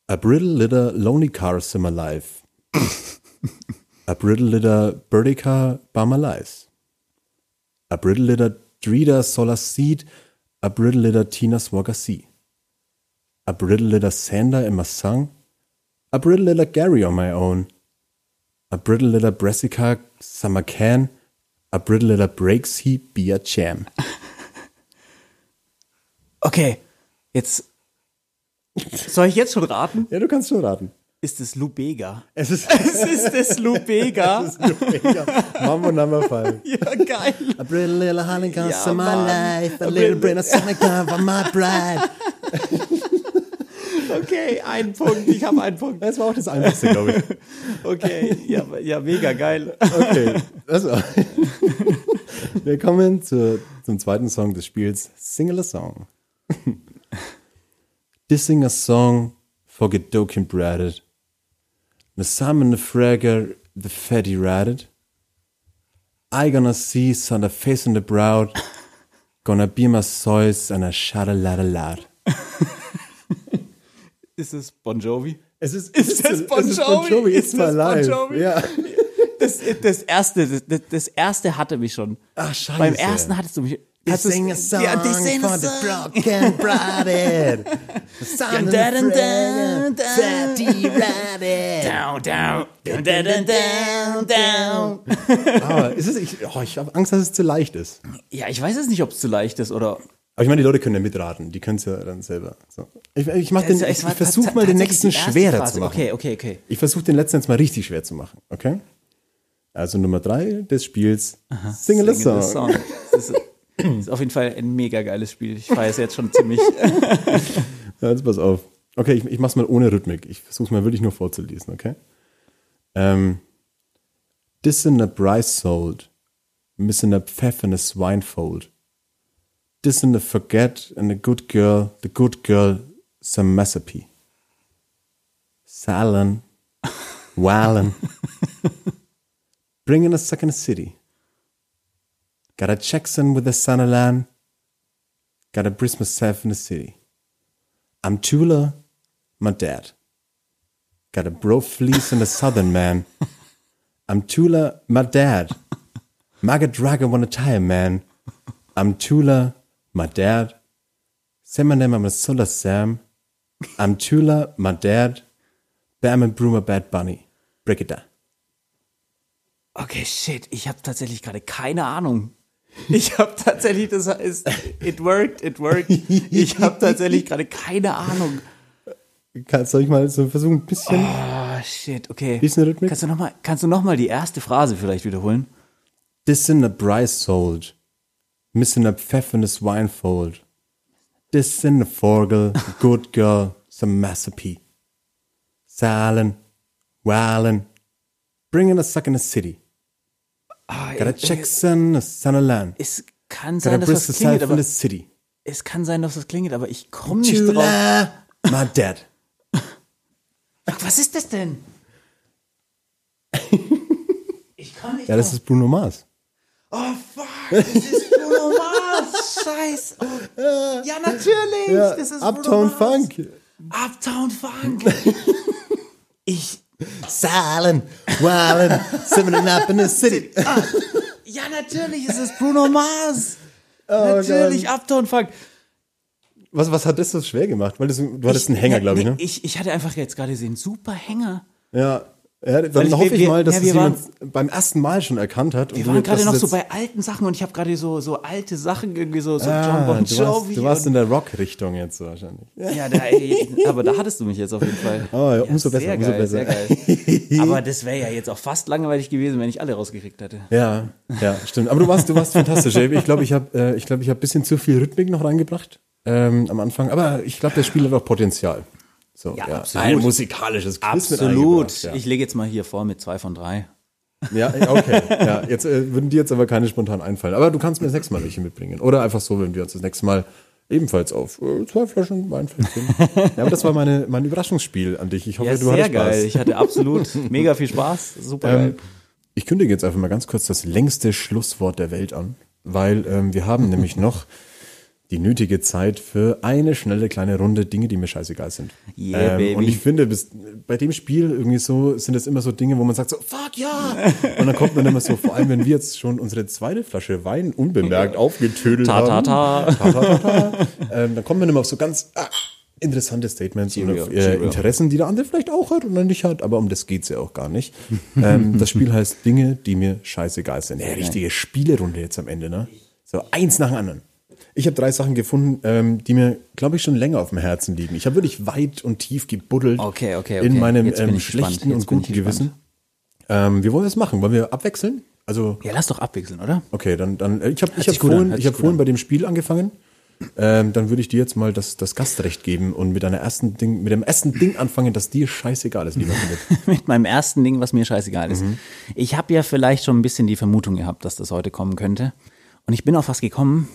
A brittle little lonely car simmer life. A brittle little birdie car by my life. A brittle little Drita solar seed. A brittle little Tina swagger sea. A brittle little Sander in my song. A brittle little Gary on my own. A brittle little Brassica summer can. A brittle little breaks he be a jam. Okay, jetzt soll ich jetzt schon raten? Ja, du kannst schon raten. ist es Lubega. Es ist, Es ist es Lubega. es ist mega. Mambo Number Five. ja, geil. A little honey comes Ja, to my Mann. life, a A little bring of Seneca for my bride. Okay, ein Punkt. Ich habe einen Punkt. Das war auch das Einfachste, glaube ich. Okay, ja, ja, mega geil. Okay, also, wir kommen zu, zum zweiten Song des Spiels, Single a Song. Dissing a song for Gedokin Braded. The salmon the fragger, the fatty ratted. I gonna see sun the face in the brow. Gonna be my soys and a shada lada lad. Ist es Bon Jovi? Es ist, Ist das Bon es ist Jovi? It's Ist das Bon. Jovi? Ja. Das, das erste, das, das erste hatte mich schon. Ach, scheiße. Beim ersten hattest du mich. They sing a song ja, die sing a for the song. broken braded. The sound of the fatty ratted. Down, down, down, down, down, down. Aber ist es, ich, oh, ich habe Angst, dass es zu leicht ist. Ja, ich weiß jetzt nicht, ob es zu leicht ist oder. Aber ich meine, die Leute können ja mitraten. Die können es ja dann selber. So. Ich, ich, mach den, Es- ich, ich versuche mal den nächsten schwerer Phase. zu machen. Okay, okay, okay. Ich versuche den letzten jetzt mal richtig schwer zu machen. Okay? Also Nummer drei des Spiels Single a Sing the Song. Das ist, ist auf jeden Fall ein mega geiles Spiel. Ich feiere es jetzt schon ziemlich. Jetzt pass auf. Okay, ich, ich mach's mal ohne Rhythmik. Ich versuch's mal wirklich nur vorzulesen, okay? Ähm, This in a Bryce sold, missing a pfeff in a swinefold. This in a forget and a good girl, the good girl, some massapy. Salon, Wallen, bringing a second city. Got a Jackson with a Sunderland, got a brisk myself in the city. I'm Tula, my dad. Got a bro fleece and a southern man. I'm Tula, my dad. Maga Draga wanna tire man. I'm Tula, my dad. Say my name, I'm a Solar Sam. I'm Tula, my dad. Bam and Broomer Bad Bunny. Break it down. Okay, shit. Ich habe tatsächlich gerade keine Ahnung. Ich habe tatsächlich, das ist, it worked, it worked. Ich habe tatsächlich gerade keine Ahnung. Kannst soll ich mal so versuchen, ein bisschen. Ah, shit, okay. Bisschen Rhythmik? Kannst du nochmal, kannst du noch mal die erste Phrase vielleicht wiederholen? This in a Bryce sold, missing a pfeff in a swinefold. This in a Forgel, good girl, some massapy. Salen, Wallen, bringing a suck in the city. Ah, Got a äh, Jackson, a Sunderland. Es kann Got a sein, dass Bristol das klingelt, aber the city. es kann sein, dass das klingelt, aber ich komme nicht drauf. My dad. Was ist das denn? Ich komme nicht Ja, das drauf. ist Bruno Mars. Oh fuck, das ist Bruno Mars. Scheiße. Ja, natürlich. Ja, das ist Uptown Bruno Mars. Funk. Uptown Funk. Ich. Salen, Wallen, simmering up in the city. Ja, natürlich ist es Bruno Mars. Oh natürlich Uptown Funk. Was, was hat das so schwer gemacht? Weil das, du hattest einen Hänger, glaube ich, ne? Ich, ich hatte einfach jetzt gerade gesehen, super Hänger. Ja. Ja dann Weil hoffe wir- ich mal, dass ja, es jemand beim ersten Mal schon erkannt hat. Wir und waren du- gerade noch so bei alten Sachen und ich habe gerade so, so alte Sachen irgendwie so, so Ah, John Bon du Jovi. warst, du warst in der Rock-Richtung jetzt wahrscheinlich. ja, da, aber da hattest du mich jetzt auf jeden Fall. Oh, ja, umso besser, umso geil, besser. Aber das wäre ja jetzt auch fast langweilig gewesen, wenn ich alle rausgekriegt hätte. Ja, ja, stimmt. Aber du warst, du warst fantastisch. Ich glaube, ich habe, äh, ich glaube, ich habe ein bisschen zu viel Rhythmik noch reingebracht ähm, am Anfang. Aber ich glaube, das Spiel hat auch Potenzial. So, Ja, absolut. Ein musikalisches Quiz mit Absolut. Ja. Ich lege jetzt mal hier vor mit zwei von drei. ja, okay. Ja, jetzt äh, würden dir jetzt aber keine spontan einfallen. Aber du kannst mir das nächste Mal welche mitbringen. Oder einfach so, wenn wir uns das nächste Mal ebenfalls auf äh, zwei Flaschen Wein finden. ja, aber das war meine, mein Überraschungsspiel an dich. Ich hoffe, Ja, du sehr hattest Spaß. geil. Ich hatte absolut mega viel Spaß. Super geil. Ähm, ich kündige jetzt einfach mal ganz kurz das längste Schlusswort der Welt an, weil ähm, wir haben nämlich noch die nötige Zeit für eine schnelle kleine Runde Dinge, die mir scheißegal sind. Ähm, Yeah, baby. Und ich finde, bis, bei dem Spiel irgendwie so sind es immer so Dinge, wo man sagt so, fuck ja! Und dann kommt man immer so, vor allem wenn wir jetzt schon unsere zweite Flasche Wein unbemerkt aufgetödelt Ta, ta, haben. ta. Ta, ta, ta, ta. ähm, dann kommt man immer auf so ganz ah, interessante Statements Cheerio, und auf äh. Interessen, die der andere vielleicht auch hat oder nicht hat, aber um das geht's ja auch gar nicht. ähm, das Spiel heißt Dinge, die mir scheißegal sind. Eine richtige Spielerunde jetzt am Ende, ne? So eins nach dem anderen. Ich habe drei Sachen gefunden, ähm, die mir, glaube ich, schon länger auf dem Herzen liegen. Ich habe wirklich weit und tief gebuddelt Okay, okay, in okay. meinem Jetzt bin ähm, schlechten und guten Gewissen. Ähm, wie wollen wir das machen? Wollen wir abwechseln? Also, Ja, lass doch abwechseln, oder? okay, dann, dann äh, ich habe ich hab vorhin, ich hab vorhin an. bei dem Spiel angefangen. Ähm, dann würde ich dir jetzt mal das, das Gastrecht geben und mit deiner ersten Ding, mit dem ersten Ding anfangen, das dir scheißegal ist, lieber Philipp. Mit meinem ersten Ding, was mir scheißegal ist. Ich habe ja vielleicht schon ein bisschen die Vermutung gehabt, dass das heute kommen könnte. Und ich bin auf was gekommen,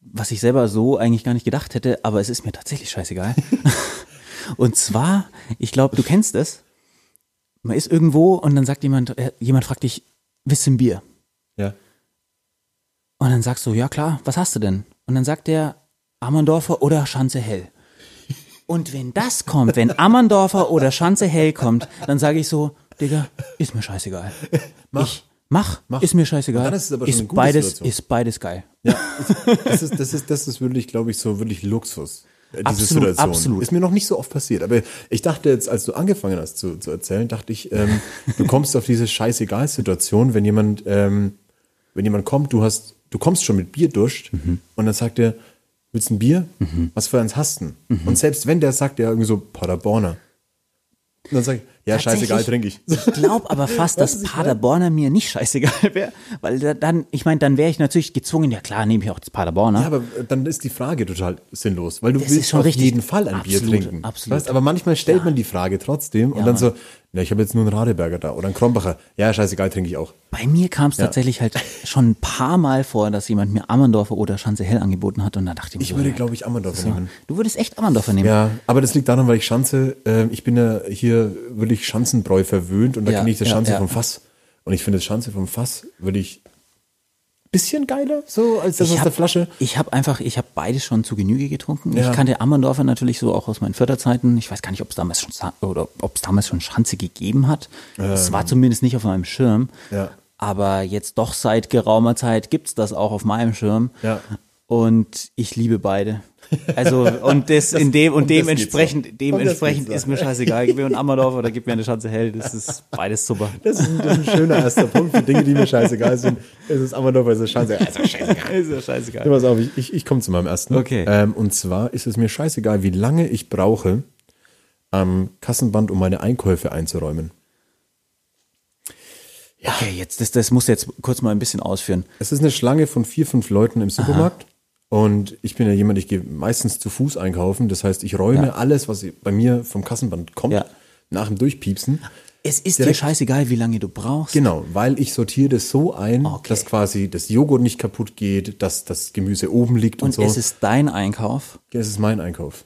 was ich selber so eigentlich gar nicht gedacht hätte, aber es ist mir tatsächlich scheißegal. und zwar, ich glaube, du kennst es. Man ist irgendwo und dann sagt jemand, äh, jemand fragt dich, willst du ein Bier? Ja. Und dann sagst du, ja klar, was hast du denn? Und dann sagt der Ammerndorfer oder Schanze Hell. Und wenn das kommt, wenn Ammerndorfer oder Schanze Hell kommt, dann sage ich so, Digga, ist mir scheißegal. Mach. Ich, mach, Mach. ist mir scheißegal. Dann ist es aber schon eine ist gute beides, Situation. ist beides geil. Ja, das ist, das ist, das ist wirklich, glaube ich, so wirklich Luxus. äh, Diese Absolut, Situation. absolut. Ist mir noch nicht so oft passiert. Aber ich dachte jetzt, als du angefangen hast zu, zu erzählen, dachte ich, ähm, du kommst auf diese scheißegal-Situation, wenn jemand, ähm, wenn jemand kommt, du hast, du kommst schon mit Bierdurst Mhm. und dann sagt er, willst du ein Bier? Was für eins hast du? denn? Mhm. Und selbst wenn der sagt, der irgendwie so Paderborner. Und dann sag ich, ja, scheißegal, trinke ich. Ich glaube aber fast, dass Paderborner mir nicht scheißegal wäre, weil da- dann, ich meine, dann wäre ich natürlich gezwungen, ja klar, nehme ich auch das Paderborner. Ja, aber dann ist die Frage total sinnlos, weil du Das willst auf richtig. jeden Fall ein Bier Absolut, trinken. absolut. Weißt, aber manchmal stellt man die Frage trotzdem und Ja, dann so, na, ich habe jetzt nur einen Radeberger da oder einen Krombacher. Ja, scheißegal, trinke ich auch. Bei mir kam es tatsächlich halt schon ein paar Mal vor, dass jemand mir Ammerndorfer oder Schanze Hell angeboten hat und da dachte ich mir Ich so, würde, ja, glaube ich, Ammerndorfer nehmen. du würdest echt Ammerndorfer nehmen. Ja, aber das liegt daran, weil ich Schanze, äh, ich bin ja hier wirklich Schanzenbräu verwöhnt und da Ja, kenne ich das ja, Schanze ja. vom Fass. Und ich finde das Schanze vom Fass wirklich bisschen geiler, so als das ich aus hab, der Flasche. Ich habe einfach, ich habe beides schon zu Genüge getrunken. Ja. Ich kannte Ammerndorfer natürlich so auch aus meinen Förderzeiten. Ich weiß gar nicht, ob es damals schon oder ob es damals schon Schanze gegeben hat. Es war zumindest nicht auf meinem Schirm. Ähm. Ja. Aber jetzt doch seit geraumer Zeit gibt's das auch auf meinem Schirm. Ja. Und ich liebe beide. Also und das, in dem und um das dementsprechend. Um das dementsprechend geht's ist mir scheißegal. Gib mir einen Ammerdorf oder gib mir eine Schanze hell. Das ist beides super. Das ist, ein, das ist ein schöner erster Punkt für Dinge, die mir scheißegal sind. Es ist Ammerndorfer, es ist Schanze. Also scheißegal. Ist ja scheißegal. Ja, pass auf, ich, ich, ich komme zu meinem ersten. Okay. Ähm, und zwar ist es mir scheißegal, wie lange ich brauche am Kassenband, um meine Einkäufe einzuräumen. Okay, jetzt das, das muss jetzt kurz mal ein bisschen ausführen. Es ist eine Schlange von vier, fünf Leuten im Supermarkt. Und ich bin ja jemand, ich gehe meistens zu Fuß einkaufen. Das heißt, ich räume Ja. alles, was bei mir vom Kassenband kommt, Ja. nach dem Durchpiepsen. Es ist dir scheißegal, wie lange du brauchst. Genau, weil ich sortiere das so ein, Okay. dass quasi das Joghurt nicht kaputt geht, dass das Gemüse oben liegt und, Und so. es ist dein Einkauf. Ja, es ist mein Einkauf.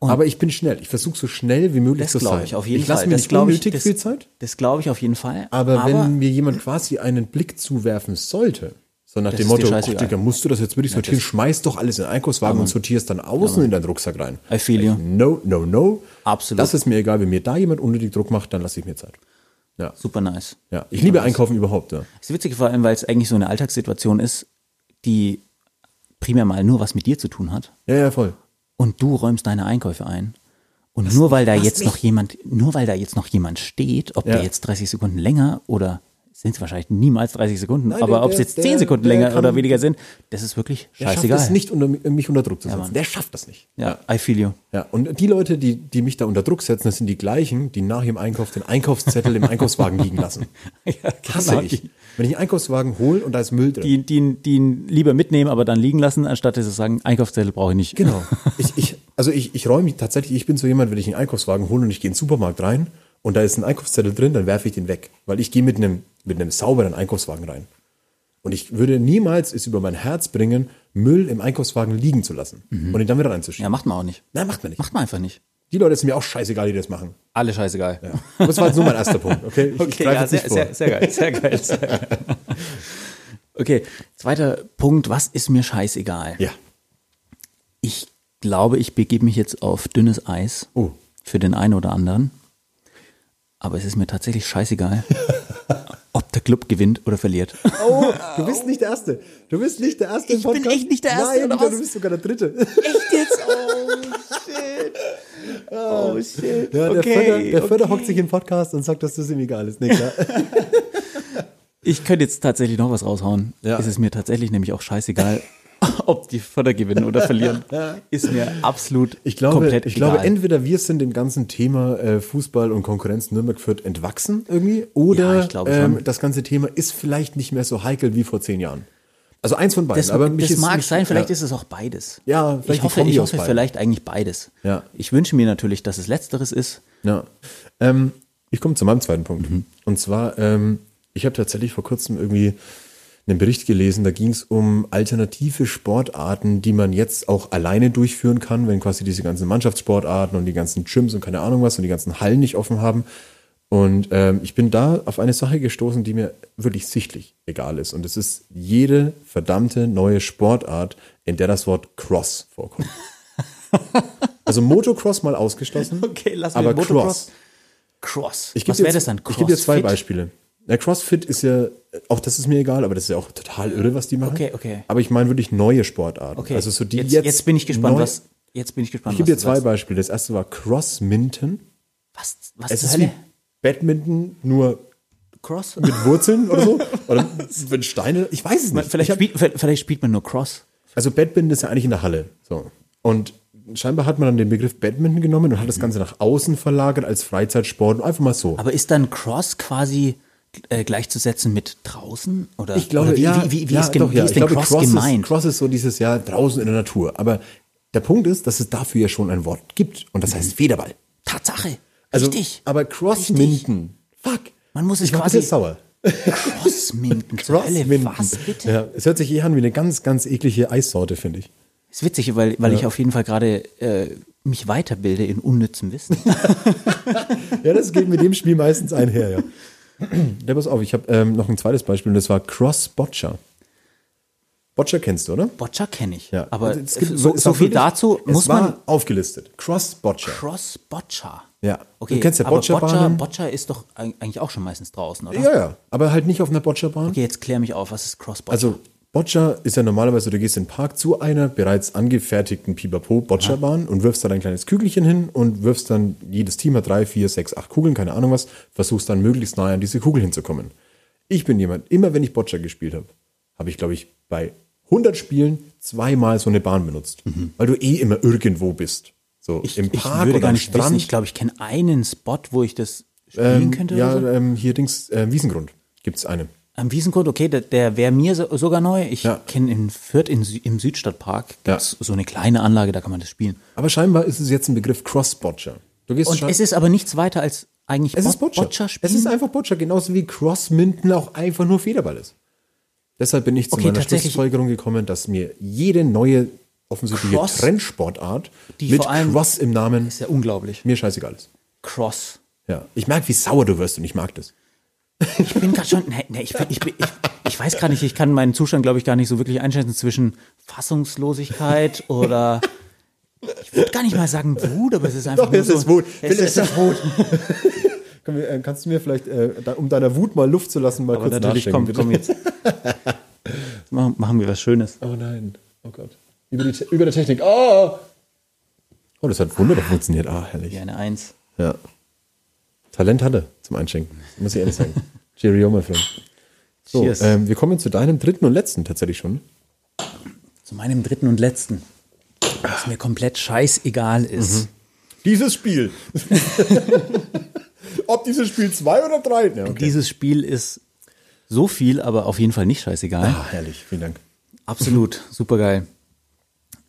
Aber ich bin schnell. Ich versuche so schnell wie möglich Das zu sein. glaube ich auf jeden ich lasse Fall. mir das nicht glaube ich, unnötig das, viel Zeit. Das glaube ich auf jeden Fall. Aber, wenn mir jemand quasi einen Blick zuwerfen sollte, so nach Das dem Motto, ach scheißegal. Digga, musst du das jetzt wirklich sortieren, das- schmeiß doch alles in den Einkaufswagen und sortierst dann außen in deinen Rucksack rein. I feel you. No, no, no. Absolut. Das ist mir egal. Wenn mir da jemand unnötig Druck macht, dann lasse ich mir Zeit. Ja. super nice. ja. Ich liebe Einkaufen überhaupt, ja. ist witzig vor allem, weil es eigentlich so eine Alltagssituation ist, die primär mal nur was mit dir zu tun hat. Ja, ja, voll. Und du räumst deine Einkäufe ein. Und nur weil da was jetzt nicht? noch jemand, nur weil da jetzt noch jemand steht, ob Ja. der jetzt 30 Sekunden länger oder sind es wahrscheinlich niemals 30 Sekunden, Nein, aber der- ob es der- jetzt der- 10 Sekunden der länger kann- oder weniger sind, das ist wirklich Der schafft scheißegal. es nicht, unter, mich unter Druck zu setzen. Mann. der schafft das nicht. Ja, I feel you. Ja, und die Leute, die, die mich da unter Druck setzen, das sind die gleichen, die nach ihrem Einkauf den Einkaufszettel im Einkaufswagen liegen lassen. Hasse genau, ich. Wenn ich einen Einkaufswagen hole und da ist Müll drin. Die, die, die ihn lieber mitnehmen, aber dann liegen lassen, anstatt dass sie sagen, Einkaufszettel brauche ich nicht. genau. Ich, ich, also ich, ich räume tatsächlich, ich bin so jemand, wenn ich einen Einkaufswagen hole und ich gehe in den Supermarkt rein und da ist ein Einkaufszettel drin, dann werfe ich den weg. Weil ich gehe mit einem, mit einem sauberen Einkaufswagen rein. Und ich würde niemals es über mein Herz bringen, Müll im Einkaufswagen liegen zu lassen und ihn dann wieder reinzuschieben. Ja, macht man auch nicht. Nein, macht man nicht. Macht man einfach nicht. Die Leute sind mir auch scheißegal, die das machen. Alle scheißegal. Ja. Das war jetzt nur mein erster Punkt, okay? Ich, ich Okay, greife ja, sehr, sehr, sehr geil, sehr geil, sehr geil. Okay, zweiter Punkt, was ist mir scheißegal? Ja. Ich glaube, ich begebe mich jetzt auf dünnes Eis Oh. für den einen oder anderen. Aber es ist mir tatsächlich scheißegal, ob der Club gewinnt oder verliert. Oh, du bist nicht der Erste. Du bist nicht der Erste im Ich bin echt nicht der Erste, Nein, du bist sogar der Dritte. Echt jetzt? Oh shit. Oh shit. Ja, der okay, Förder, der okay. Förder hockt sich im Podcast und sagt, dass das ihm egal ist. Nee, klar. Ich könnte jetzt tatsächlich noch was raushauen. Ja. Es ist mir tatsächlich nämlich auch scheißegal, Ob die Förder gewinnen oder verlieren, ist mir absolut Ich glaube, komplett ich egal. glaube, entweder wir sind dem ganzen Thema äh, Fußball und Konkurrenz Nürnberg Fürth entwachsen irgendwie, oder Ja, ähm, das ganze Thema ist vielleicht nicht mehr so heikel wie vor zehn Jahren. Also eins von beiden. das, aber mich das ist, mag mich, sein, vielleicht ja. ist es auch beides. Ja, vielleicht ich hoffe, ich hoffe vielleicht eigentlich beides. Ja. Ich wünsche mir natürlich, dass es Letzteres ist. Ja. Ähm, ich komme zu meinem zweiten Punkt. Mhm. Und zwar, ähm, ich habe tatsächlich vor kurzem irgendwie einen Bericht gelesen, da ging es um alternative Sportarten, die man jetzt auch alleine durchführen kann, wenn quasi diese ganzen Mannschaftssportarten und die ganzen Gyms und keine Ahnung was und die ganzen Hallen nicht offen haben. Und ähm, ich bin da auf eine Sache gestoßen, die mir wirklich sichtlich egal ist. Und es ist jede verdammte neue Sportart, in der das Wort Cross vorkommt. also Motocross mal ausgeschlossen. Okay, lassen aber Motocross. Cross. Cross. Ich Was wäre das dann? Ich gebe dir zwei Crossfit? Beispiele. Der CrossFit ist ja, auch das ist mir egal, aber das ist ja auch total irre, was die machen. Okay, okay. Aber ich meine wirklich neue Sportarten. Okay, Also so die jetzt, jetzt, jetzt, bin ich gespannt, neu- was. Jetzt bin ich gespannt, Ich gebe dir zwei sagst. Beispiele. Das erste war Crossminton. Was, was Es ist wie Hölle? Badminton, nur Cross? mit Wurzeln oder so. Oder mit Steine. Ich weiß es nicht. Vielleicht, Ich hab- spielt, vielleicht spielt man nur Cross. also Badminton ist ja eigentlich in der Halle. So. Und scheinbar hat man dann den Begriff Badminton genommen und hat das Ganze nach außen verlagert als Freizeitsport. Einfach mal so. Aber ist dann Cross quasi äh, gleichzusetzen mit draußen? Oder, Ich glaube, oder wie, ja, wie, wie, wie ja, ist, doch, wie ja. ist Ich denn glaube, Cross, Cross gemeint? Ist, Cross ist so dieses Jahr draußen in der Natur. Aber der Punkt ist, dass es dafür ja schon ein Wort gibt. Und das heißt Federball. Tatsache. Also, Richtig. Aber Crossminton. Fuck. Man muss es ich quasi- quasi sauer. Hölle, Crossminton. was bitte? Ja, es hört sich eh an wie eine ganz, ganz eklige Eissorte, finde ich. Ist witzig, weil, weil ich auf jeden Fall gerade äh, mich weiterbilde in unnützem Wissen. Ja, das geht mit dem Spiel meistens einher, ja. Ja, pass auf, ich habe ähm, noch ein zweites Beispiel und das war Cross-Botcher. Botcher kennst du, oder? Boccia kenne ich. Ja. Aber Also es gibt- so, so war viel wirklich- dazu es muss war man. aufgelistet. Cross-Botcher. Cross Boccia. Ja. Okay, Du kennst ja Boccia, Boccia-Bahnen. Boccia ist doch eig- eigentlich auch schon meistens draußen, oder? Ja, ja, aber halt nicht auf einer Boccerbahn. Okay, jetzt klär mich auf, was ist Cross Boccia? Also Boccia ist ja normalerweise, du gehst in den Park zu einer bereits angefertigten Pipapo Boccia-Bahn und wirfst dann ein kleines Kügelchen hin und wirfst dann, jedes Team hat drei, vier, sechs, acht Kugeln, keine Ahnung was, versuchst dann möglichst nahe an diese Kugel hinzukommen. Ich bin jemand, immer wenn ich Boccia gespielt habe, habe ich, glaube ich, bei 100 Spielen zweimal so eine Bahn benutzt, weil du eh immer irgendwo bist. So ich, im ich Park würde oder gar am nicht wissen. Strand. Ich glaube, ich kenne einen Spot, wo ich das spielen könnte. ja, so. ähm, hier Dings, äh, Wiesengrund gibt's eine. Am Wiesengrund, okay, der, der wäre mir so, sogar neu. Ich Ja. kenne in Fürth in, im Südstadtpark Ja. so eine kleine Anlage, da kann man das spielen. Aber scheinbar ist es jetzt ein Begriff. Du gehst Und es ist aber nichts weiter als eigentlich Es ist Bo- Boccia. Boccia es spielen. ist einfach Boccia, genauso wie Crossminton auch einfach nur Federball ist. Deshalb bin ich zu Okay, meiner Schlussfolgerung gekommen, dass mir jede neue offensichtliche Cross, Trendsportart mit allem- Cross im Namen ist ja unglaublich. mir scheißegal ist. Cross. Ja. Ich merke, wie sauer du wirst und ich mag das. Ich bin gerade schon, nee, nee, ich, bin- ich, bin- ich, ich weiß gar nicht, ich kann meinen Zustand, glaube ich, gar nicht so wirklich einschätzen zwischen Fassungslosigkeit oder ich würde gar nicht mal sagen Wut, aber es ist einfach Doch, nur es so, ist Wut. Es ist Wut. Äh, Kannst du mir vielleicht, äh, um deiner Wut mal Luft zu lassen, mal Aber kurz natürlich, komm, bitte? komm jetzt. Machen, machen wir was Schönes. Oh nein. Oh Gott. Über, die, über der Technik. Oh! Oh, das hat wunderbar funktioniert. Ah, herrlich. Wie eine Eins. Ja. Talent hat er zum Einschenken. Muss ich ehrlich sagen. Cheerio, mein Freund. So, Cheers. ähm, wir kommen zu deinem dritten und letzten tatsächlich schon. Zu meinem dritten und letzten. Was mir komplett scheißegal ist. Dieses Spiel. Ob dieses Spiel zwei oder drei? Ja, okay. Dieses Spiel ist so viel, aber auf jeden Fall nicht scheißegal. Ah, herrlich. Vielen Dank. Absolut, supergeil.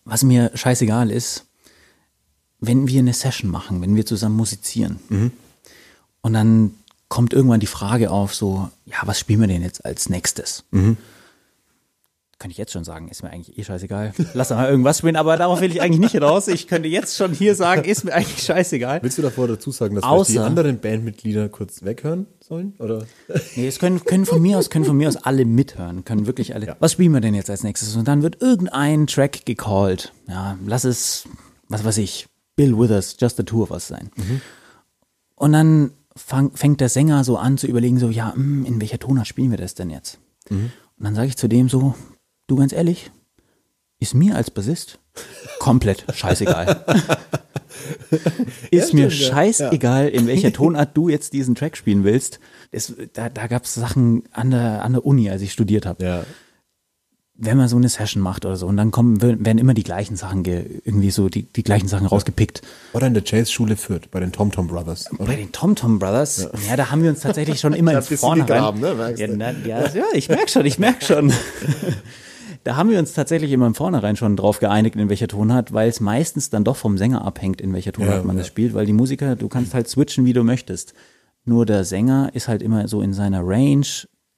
Was mir scheißegal ist, wenn wir eine Session machen, wenn wir zusammen musizieren und dann kommt irgendwann die Frage auf, so, ja, was spielen wir denn jetzt als nächstes? Kann ich jetzt schon sagen, ist mir eigentlich eh scheißegal. Lass doch mal irgendwas spielen, aber darauf will ich eigentlich nicht raus. Ich könnte jetzt schon hier sagen, ist mir eigentlich scheißegal. Willst du davor dazu sagen, dass vielleicht die Außer- anderen Bandmitglieder kurz weghören sollen? Oder? Nee, es können, können von mir aus, können von mir aus alle mithören, können wirklich alle. Was spielen wir denn jetzt als nächstes? Und dann wird irgendein Track gecallt. Ja, lass es, was weiß ich, Bill Withers, Just the Two of Us sein. Und dann fang, fängt der Sänger so an zu überlegen, so, ja, hm, in welcher Tonart spielen wir das denn jetzt? Und dann sage ich zu dem so, du ganz ehrlich, ist mir als Bassist komplett scheißegal. ist mir stimmt, ja. scheißegal, in welcher Tonart du jetzt diesen Track spielen willst. Es, da da gab es Sachen an der, an der Uni, als ich studiert habe. Ja. Wenn man so eine Session macht oder so und dann kommen, werden immer die gleichen Sachen, ge, irgendwie so die, die gleichen Sachen rausgepickt. Oder in der Jazzschule Fürth, bei den Tom Tom Brothers. Oder? Bei den Tom Tom Brothers, ja. da haben wir uns tatsächlich schon immer in vorne gegraben, ne? Merkst ja, na, ja, ja, ich merk schon, ich merk schon. Da haben wir uns tatsächlich immer im Vornherein schon drauf geeinigt, in welcher Tonart, weil es meistens dann doch vom Sänger abhängt, in welcher Tonart Ja, man ja. das spielt, weil die Musiker, du kannst halt switchen, wie du möchtest. Nur der Sänger ist halt immer so in seiner Range,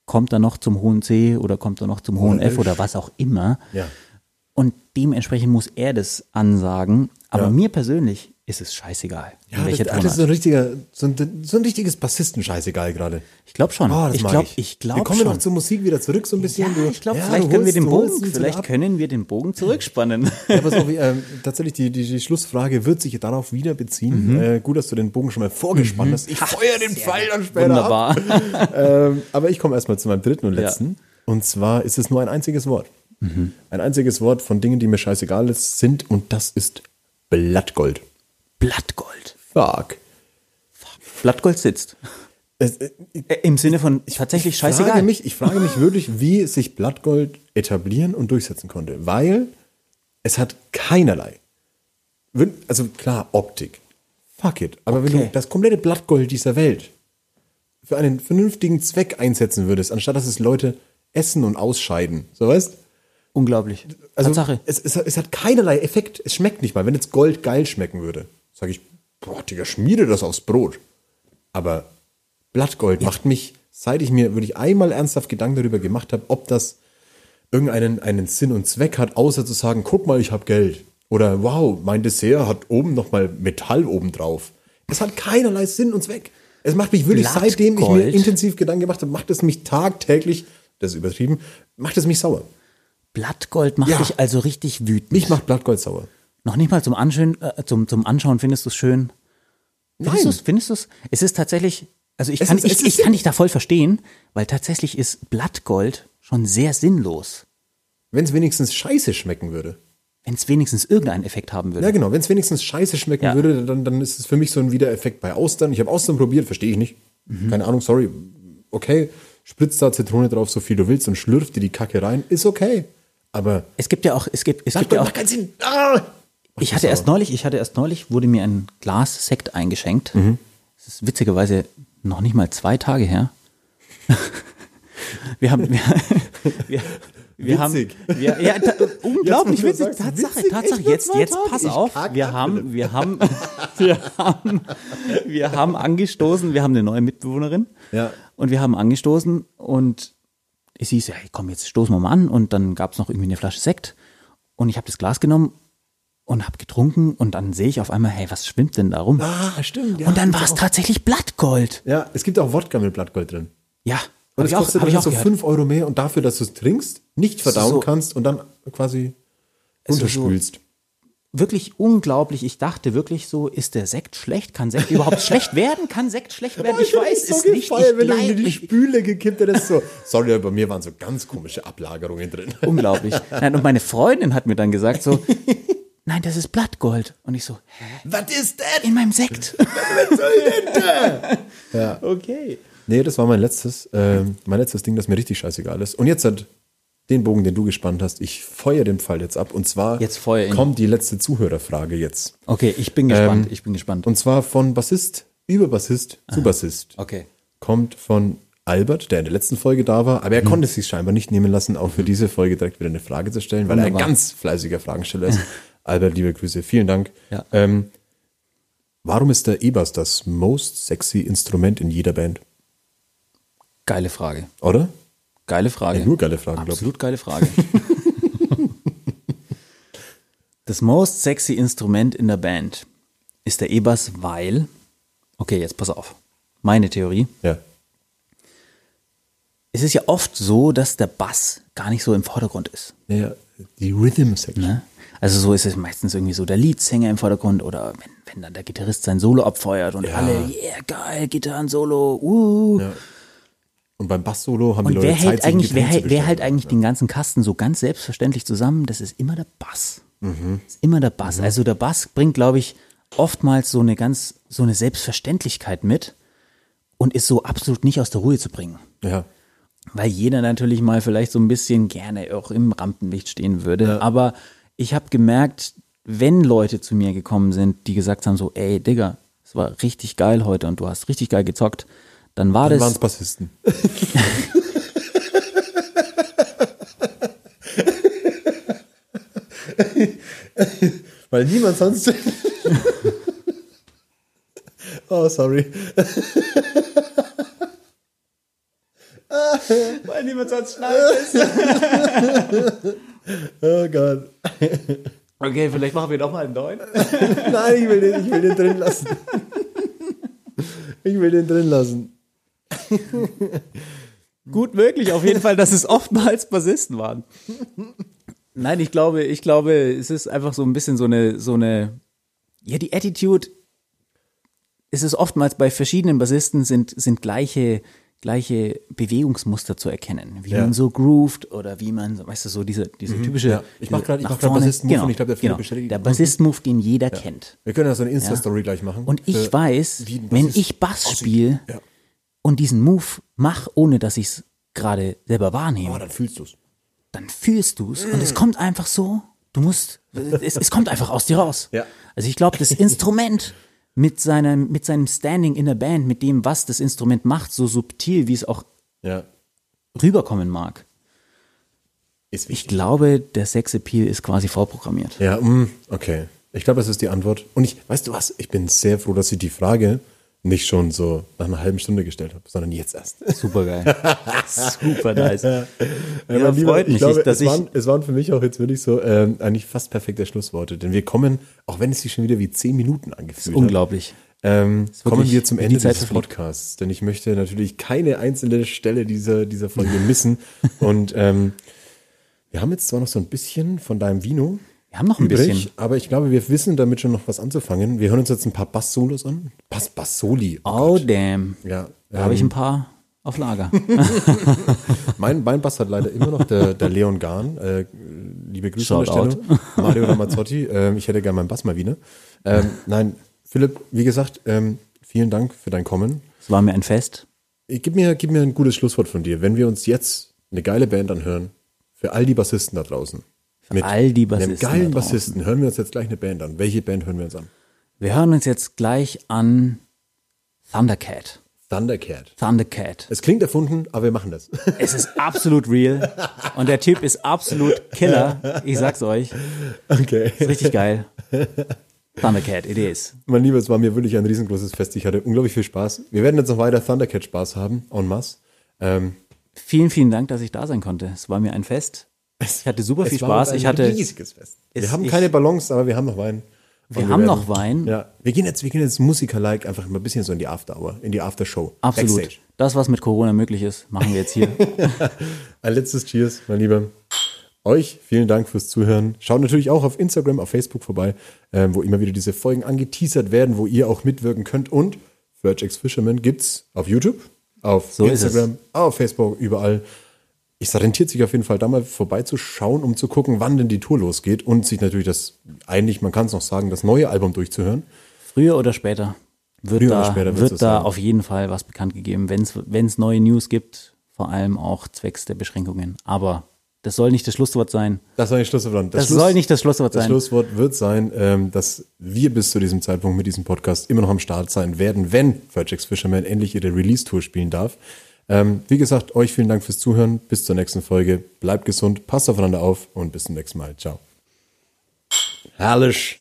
kommt er noch zum hohen C oder kommt er noch zum hohen F oder was auch immer. Ja. Und dementsprechend muss er das ansagen. Aber Ja. mir persönlich ist es scheißegal, Ja, das, das ist so ein richtiger, so ein, so ein richtiges Bassisten-Scheißegal gerade. ich glaube schon. Oh, ich glaube, ich. ich glaube Wir kommen schon. noch zur Musik wieder zurück so ein bisschen. ja, Du- ich glaube, ja, vielleicht können wir holst- den du Bogen, vielleicht können wir den Bogen zurückspannen. Ja, pass auf, ähm, tatsächlich, die, die, die Schlussfrage wird sich darauf wieder beziehen. Mhm. Äh, gut, dass du den Bogen schon mal vorgespannt hast. Ich feuer den Pfeil dann später Wunderbar. Ähm, aber ich komme erstmal zu meinem dritten und letzten. Und zwar ist es nur ein einziges Wort. Mhm. Ein einziges Wort von Dingen, die mir scheißegal sind und das ist Blattgold. Blattgold. Fuck. Blattgold sitzt. Es, äh, Äh, Im Sinne von tatsächlich ich frage scheißegal. mich, ich frage mich wirklich, wie sich Blattgold etablieren und durchsetzen konnte, weil es hat keinerlei, wenn- also klar Optik, fuck it, aber wenn Okay. du das komplette Blattgold dieser Welt für einen vernünftigen Zweck einsetzen würdest, anstatt dass es Leute essen und ausscheiden, so weißt? Unglaublich. Also Tatsache. es, es, es hat keinerlei Effekt, es schmeckt nicht mal. Wenn jetzt Gold geil schmecken würde, sage ich, boah, Digga, schmiede das aufs Brot. Aber Blattgold macht mich, seit ich mir wirklich einmal ernsthaft Gedanken darüber gemacht habe, ob das irgendeinen einen Sinn und Zweck hat, außer zu sagen, guck mal, ich habe Geld. Oder wow, mein Dessert hat oben nochmal Metall oben drauf. Es hat keinerlei Sinn und Zweck. Es macht mich wirklich, Blattgold? seitdem ich mir intensiv Gedanken gemacht habe, macht es mich tagtäglich, das ist übertrieben, macht es mich sauer. Blattgold macht Ja. dich also richtig wütend. Mich macht Blattgold sauer. Noch nicht mal zum Anschauen, äh, zum, zum Anschauen findest du es schön. Findest Nein. du's? Findest du es? Es ist tatsächlich, also ich Es kann, ist- ich, es ich kann dich da voll verstehen, weil tatsächlich ist Blattgold schon sehr sinnlos, Wenn es wenigstens scheiße schmecken würde. wenn es wenigstens irgendeinen Effekt haben würde. Ja, genau. Wenn es wenigstens scheiße schmecken Ja. würde, dann, dann ist es für mich so ein Wiedereffekt bei Austern. Ich habe Austern probiert, verstehe ich nicht. Mhm. Keine Ahnung, sorry. Okay, spritzt da Zitrone drauf, so viel du willst und schlürf dir die Kacke rein. Ist okay. Aber Es gibt ja auch, es gibt, es gibt ja auch, macht keinen Sinn. Ah! Ich hatte erst neulich, ich hatte erst neulich, wurde mir ein Glas Sekt eingeschenkt. Mhm. Das ist witzigerweise noch nicht mal zwei Tage her. wir haben, wir, wir, wir haben, Witzig. wir, ja, ta, unglaublich witzig. sagst, Tatsache, witzig, Tatsache. Jetzt, jetzt Tage? pass Ich auf. Wir ab, haben, wir haben, wir haben, wir haben angestoßen. Wir haben eine neue Mitbewohnerin. Ja. Und wir haben angestoßen und es hieß, ja, komm, jetzt stoßen wir mal an. Und dann gab es noch irgendwie eine Flasche Sekt. Und ich habe das Glas genommen und habe getrunken. Und dann sehe ich auf einmal, hey, was schwimmt denn da rum? Ah, stimmt. Ja, und dann war es tatsächlich Blattgold. Ja, es gibt auch Wodka mit Blattgold drin. Ja, Und es ich auch, kostet ich dann auch so gehört. 5 Euro mehr und dafür, dass du es trinkst, nicht verdauen So. kannst und dann quasi Also so- runterspülst. Wirklich unglaublich. Ich dachte wirklich so, ist der Sekt schlecht? Kann Sekt überhaupt schlecht werden? Kann Sekt schlecht werden? Ich hab weiß so es nicht. Ich gefeiert, wenn du in die ich, Spüle gekippt hättest. So. Sorry, aber bei mir waren so ganz komische Ablagerungen drin. unglaublich. Nein, und meine Freundin hat mir dann gesagt so, nein, das ist Blattgold. Und ich so, hä? Was ist das? In meinem Sekt. Ja. Okay. Nee, das war mein letztes, ähm, mein letztes Ding, das mir richtig scheißegal ist. Und jetzt hat den Bogen, den du gespannt hast, ich feuer den Pfeil jetzt ab. Und zwar Jetzt kommt die letzte Zuhörerfrage jetzt. Okay, ich bin gespannt. Ähm, ich bin gespannt. Und zwar von Bassist über Bassist zu Bassist. Okay. Kommt von Albert, der in der letzten Folge da war, aber er konnte es sich scheinbar nicht nehmen lassen, auch für diese Folge direkt wieder eine Frage zu stellen, weil er ein Wunderbar. ganz fleißiger Fragensteller ist. Albert, liebe Grüße, vielen Dank. Ja. Ähm, warum ist der E-Bass das most sexy Instrument in jeder Band? Geile Frage. Oder? Geile Frage. Ja, nur geile Fragen, glaub ich. Absolut geile Frage. das most sexy Instrument in der Band ist der E-Bass, weil, okay, jetzt pass auf. Meine Theorie. Ja. Es ist ja oft so, dass der Bass gar nicht so im Vordergrund ist. Ja, die Rhythm Section. Ne? Also so ist es meistens irgendwie so der Leadsänger im Vordergrund oder wenn, wenn dann der Gitarrist sein Solo abfeuert und Ja. alle, yeah, geil, Gitarren-Solo, uh. Ja. Und beim Bass-Solo haben die Und Leute wer Zeit, hält eigentlich, wer, hält- wer hält eigentlich den ganzen Kasten so ganz selbstverständlich zusammen? Das ist immer der Bass. Mhm. Das ist immer der Bass. Also der Bass bringt, glaube ich, oftmals so eine ganz, so eine Selbstverständlichkeit mit und ist so absolut nicht aus der Ruhe zu bringen. Ja. Weil jeder natürlich mal vielleicht so ein bisschen gerne auch im Rampenlicht stehen würde. Aber ich habe gemerkt, wenn Leute zu mir gekommen sind, die gesagt haben so, ey Digga, es war richtig geil heute und du hast richtig geil gezockt, dann war Dann waren es das, Bassisten. Weil niemand sonst. oh, sorry. weil niemand sonst schneidet. Oh Gott. Okay, vielleicht machen wir doch mal einen neuen. Nein, ich will den, ich will den drin lassen. Ich will den drin lassen. Gut möglich, auf jeden Fall, dass es oftmals Bassisten waren. Nein, ich glaube, ich glaube, es ist einfach so ein bisschen so eine, so eine, ja, die Attitude, es ist oftmals bei verschiedenen Bassisten sind, sind gleiche, gleiche Bewegungsmuster zu erkennen. Wie Ja. man so grooved oder wie man, weißt du, so diese, diese typische. Mhm. ja. Ich mach grad- ich nach mach. Bassisten-Move genau, und ich glaub, der genau. bestätigt- Der Bassisten-Move, den jeder kennt. Wir können ja so eine Insta-Story gleich machen. Und ich weiß, wenn ich Bass spiele Ja. und diesen Move mache, ohne dass ich es gerade selber wahrnehme, Oh, dann fühlst du's. dann fühlst du es und es kommt einfach so. Du musst, es, es kommt einfach aus dir raus. Ja. Also ich glaube, das Instrument mit seinem, mit seinem Standing in der Band, mit dem, was das Instrument macht, so subtil, wie es auch Ja. rüberkommen mag. Ich glaube, der Sexappeal ist quasi vorprogrammiert. Ja, mm, okay. Ich glaube, das ist die Antwort. Und ich, weißt du was, ich bin sehr froh, dass ich die Frage nicht schon so nach einer halben Stunde gestellt habe, sondern jetzt erst. Super geil. Super nice. Ja, mein Lieber, freut mich, ich glaube, dass es, ich, waren, es waren für mich auch jetzt wirklich so ähm, eigentlich fast perfekte Schlussworte. Denn wir kommen, auch wenn es sich schon wieder wie zehn Minuten angefühlt hat, unglaublich. ähm, kommen wir zum Ende verfliegt. Podcasts. Denn ich möchte natürlich keine einzelne Stelle dieser, dieser Folge missen. Und ähm, wir haben jetzt zwar noch so ein bisschen von deinem Vino Wir haben noch ein übrig, bisschen. aber ich glaube, wir wissen damit schon noch was anzufangen. Wir hören uns jetzt ein paar Bass-Solos an. Bass, Bass-Soli. Oh damn. Ja, Da habe ich ähm, ein paar auf Lager. Mein Beinbass hat leider immer noch der, der Leon Gahn. Äh, liebe Grüße an der. Stelle. Mario Ramazzotti. Ähm, ich hätte gerne meinen Bass mal wieder. Ähm, nein, Philipp, wie gesagt, ähm, vielen Dank für dein Kommen. Es war mir ein Fest. Gib mir, gib mir ein gutes Schlusswort von dir. Wenn wir uns jetzt eine geile Band anhören, für all die Bassisten da draußen. Für all die Einem Bassisten geilen da draußen. Bassisten hören wir uns jetzt gleich eine Band an. Welche Band hören wir uns an? Wir hören uns jetzt gleich an Thundercat. Thundercat. Thundercat. Es klingt erfunden, aber wir machen das. Es ist absolut real. Und der Typ ist absolut Killer. Ich sag's euch. Okay. Ist richtig geil. Thundercat, it is. Mein Lieber, es war mir wirklich ein riesengroßes Fest. Ich hatte unglaublich viel Spaß. Wir werden jetzt noch weiter Thundercat Spaß haben, en masse. Ähm, Vielen, vielen Dank, dass ich da sein konnte. Es war mir ein Fest. Ich hatte super viel es uns Spaß. ein Ich hatte, riesiges Fest. Wir Es- haben keine Ballons, aber wir haben noch Wein. Und wir haben werden- noch Wein. Ja, wir gehen jetzt, wir gehen jetzt Musiker-like einfach mal ein bisschen so in die After-Hour, in die After-Show. Absolut. Backstage. Das, was mit Corona möglich ist, machen wir jetzt hier. Ein letztes Cheers, mein Lieber. Euch vielen Dank fürs Zuhören. Schaut natürlich auch auf Instagram, auf Facebook vorbei, ähm, wo immer wieder diese Folgen angeteasert werden, wo ihr auch mitwirken könnt. Und Virg X Fisherman gibt's auf YouTube, auf So Instagram, auf Facebook, überall. Es rentiert sich auf jeden Fall, da mal vorbeizuschauen, um zu gucken, wann denn die Tour losgeht und sich natürlich das, eigentlich, man kann es noch sagen, das neue Album durchzuhören. Früher oder später wird Früher da, später wird das da sein. auf jeden Fall was bekannt gegeben, wenn es neue News gibt, vor allem auch zwecks der Beschränkungen. Aber das soll nicht das Schlusswort sein. Das soll nicht Schlusswort Das Schluss- soll nicht das Schlusswort Das sein. Schlusswort wird sein, ähm, dass wir bis zu diesem Zeitpunkt mit diesem Podcast immer noch am Start sein werden, wenn Virgix Fisherman endlich ihre Release-Tour spielen darf. Ähm, wie gesagt, euch vielen Dank fürs Zuhören. Bis zur nächsten Folge. Bleibt gesund, passt aufeinander auf und bis zum nächsten Mal. Ciao. Herrlich.